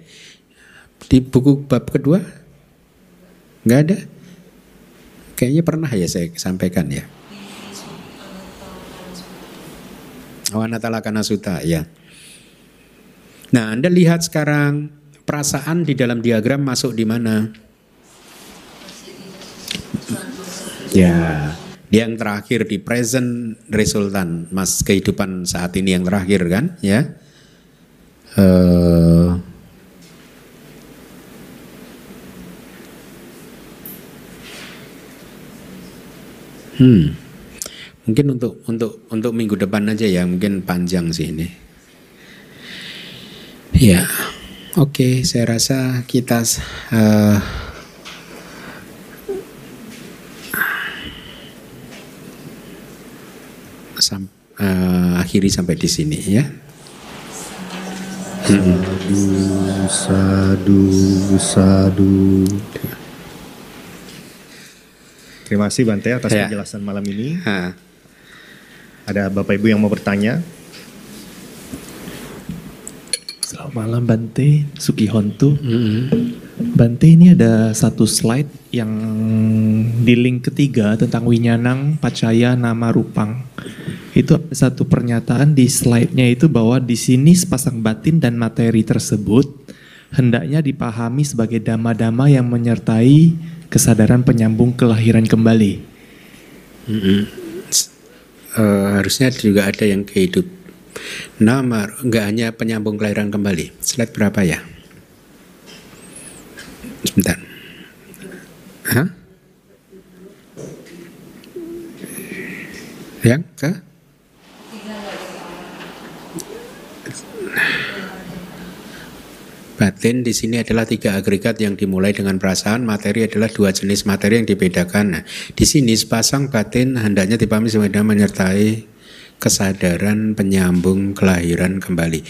Di buku bab kedua? Enggak ada? Kayaknya pernah ya saya sampaikan ya. Awanatala karena suta, ya. Nah, Anda lihat sekarang perasaan di dalam diagram masuk di mana? Ya, yang terakhir di present resultant, mas kehidupan saat ini yang terakhir kan, ya. Uh, hmm, mungkin untuk untuk untuk minggu depan aja ya, mungkin panjang sih ini. Ya, oke, okay, saya rasa kita uh, sam, uh, akhiri sampai di sini ya. Sadu, sadu, sadu. Terima kasih Bante atas ya. penjelasan malam ini. Ha. Ada Bapak Ibu yang mau bertanya? Selamat malam Bante, Sukihontu. Mm -hmm. Bante ini ada satu slide yang di link ketiga tentang Winyanang, Pacaya, Nama, Rupang itu satu pernyataan di slide-nya itu bahwa di sini sepasang batin dan materi tersebut hendaknya dipahami sebagai dama-dama yang menyertai kesadaran penyambung kelahiran kembali. Mm -hmm. uh, harusnya juga ada yang kehidup. Nama enggak hanya penyambung kelahiran kembali. Slide berapa ya? Sebentar. Hah? Yang ke? Batin di sini adalah tiga agregat yang dimulai dengan perasaan, materi adalah dua jenis materi yang dibedakan. Nah, di sini sepasang batin hendaknya dipahami semuanya menyertai kesadaran penyambung kelahiran kembali.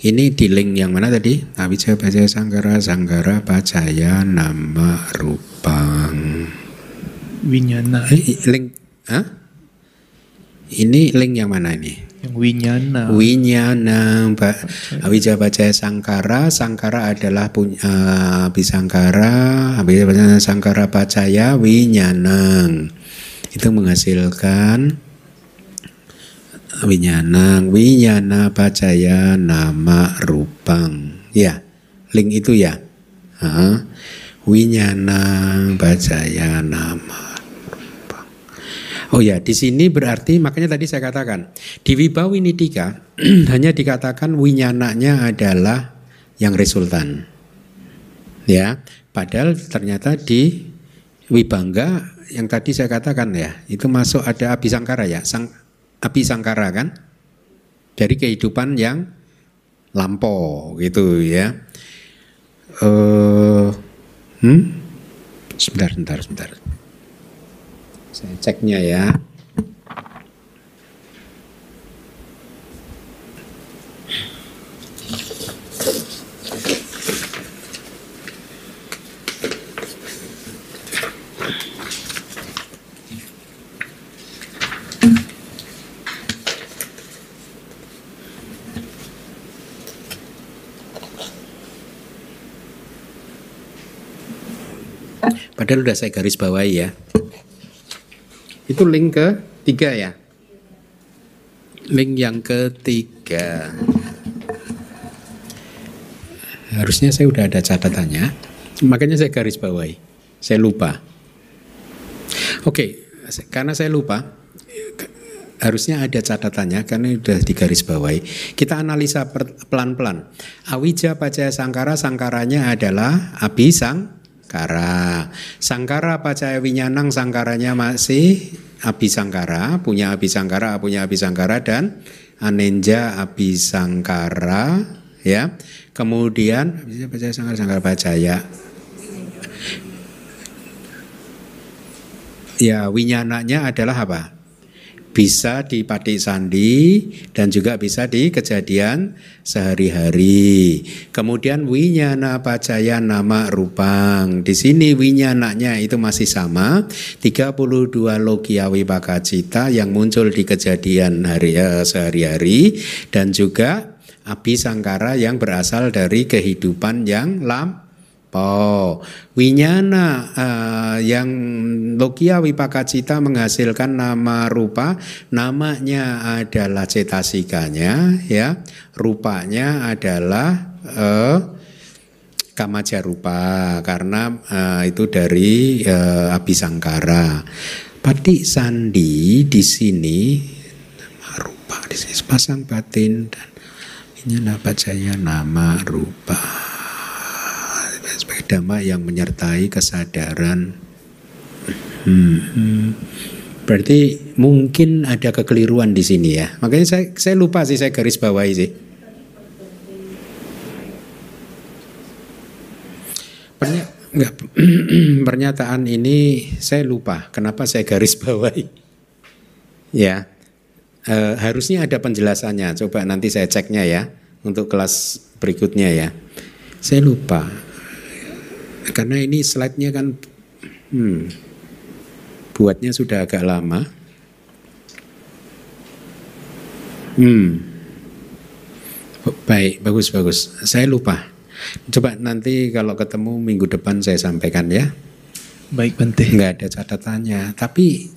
Ini di link yang mana tadi? Abijaya Bajaya Sanggara, Sanggara Bajaya Nama Rupang. Winyana. Eh, link, Hah? Ini link yang mana ini? Yang winyana. Winyana, Mbak. Awija baca sangkara, sangkara adalah punya uh, bisangkara, Awija baca sangkara bacaya winyanang. Itu menghasilkan winyanang, winyana bacaya nama rupang. Ya, link itu ya. Uh, winyanang bacaya nama Oh ya, di sini berarti makanya tadi saya katakan di Wibawi Nidika hanya dikatakan winyananya adalah yang resultan. Ya, padahal ternyata di Wibangga yang tadi saya katakan ya, itu masuk ada abisangkara ya, sang abisangkara kan? Dari kehidupan yang lampau gitu ya. Uh, hmm? Sebentar, sebentar, sebentar. Saya ceknya ya. Padahal udah saya garis bawahi ya. Itu link ketiga ya. Link yang ketiga. Harusnya saya udah ada catatannya. Makanya saya garis bawahi. Saya lupa. Oke, karena saya lupa, harusnya ada catatannya karena sudah digaris bawahi. Kita analisa pelan-pelan. Awija Pacaya Sangkara, sangkaranya adalah Abi Sang Sangkara. Sangkara pacaya winyanang sangkaranya masih abisangkara, punya abisangkara, punya abisangkara dan anenja abisangkara ya. Kemudian bisa pacaya sangkara sangkara pacaya. Ya, winyananya adalah apa? Bisa di patik sandi dan juga bisa di kejadian sehari-hari. Kemudian winyana pacaya nama rupang. Di sini winyananya itu masih sama 32 logia wipakacita yang muncul di kejadian hari eh, sehari-hari dan juga api sangkara yang berasal dari kehidupan yang lam Oh, winyana uh, yang logia wipakacita menghasilkan nama rupa, namanya adalah cetasikanya, ya, rupanya adalah uh, kamaja rupa karena uh, itu dari uh, abisangkara. Pati sandi di sini nama rupa di sini sepasang batin dan winyana bacanya nama rupa dhamma yang menyertai kesadaran. Hmm. Berarti mungkin ada kekeliruan di sini ya. Makanya saya saya lupa sih saya garis bawahi sih. Enggak, pernyataan ini saya lupa kenapa saya garis bawahi. Ya. E, harusnya ada penjelasannya. Coba nanti saya ceknya ya untuk kelas berikutnya ya. Saya lupa karena ini slide-nya kan hmm, buatnya sudah agak lama. Hmm. Baik, bagus bagus. Saya lupa. Coba nanti kalau ketemu minggu depan saya sampaikan ya. Baik Bante. Enggak ada catatannya, tapi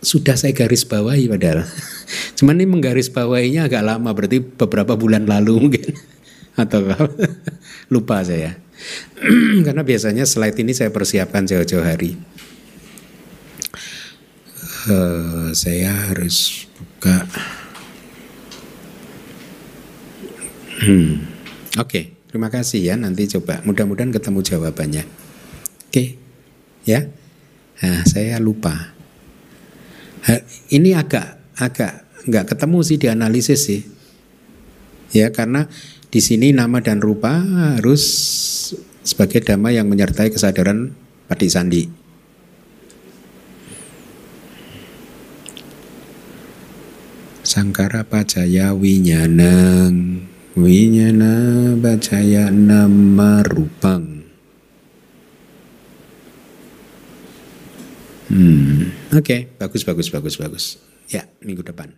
sudah saya garis bawahi padahal. Cuman ini menggaris bawahinya agak lama, berarti beberapa bulan lalu mungkin. Atau lupa saya. Karena biasanya slide ini saya persiapkan jauh-jauh hari. Uh, saya harus buka. Hmm. Oke, okay, terima kasih ya. Nanti coba. Mudah-mudahan ketemu jawabannya. Oke, okay. ya. Nah, saya lupa. Ini agak agak nggak ketemu sih di analisis sih. Ya karena di sini nama dan rupa harus sebagai dhamma yang menyertai kesadaran pati sandi. Sangkara pacaya winyanang Winyana bacaya nama rupang Hmm, oke, okay. bagus, bagus, bagus, bagus. Ya, minggu depan.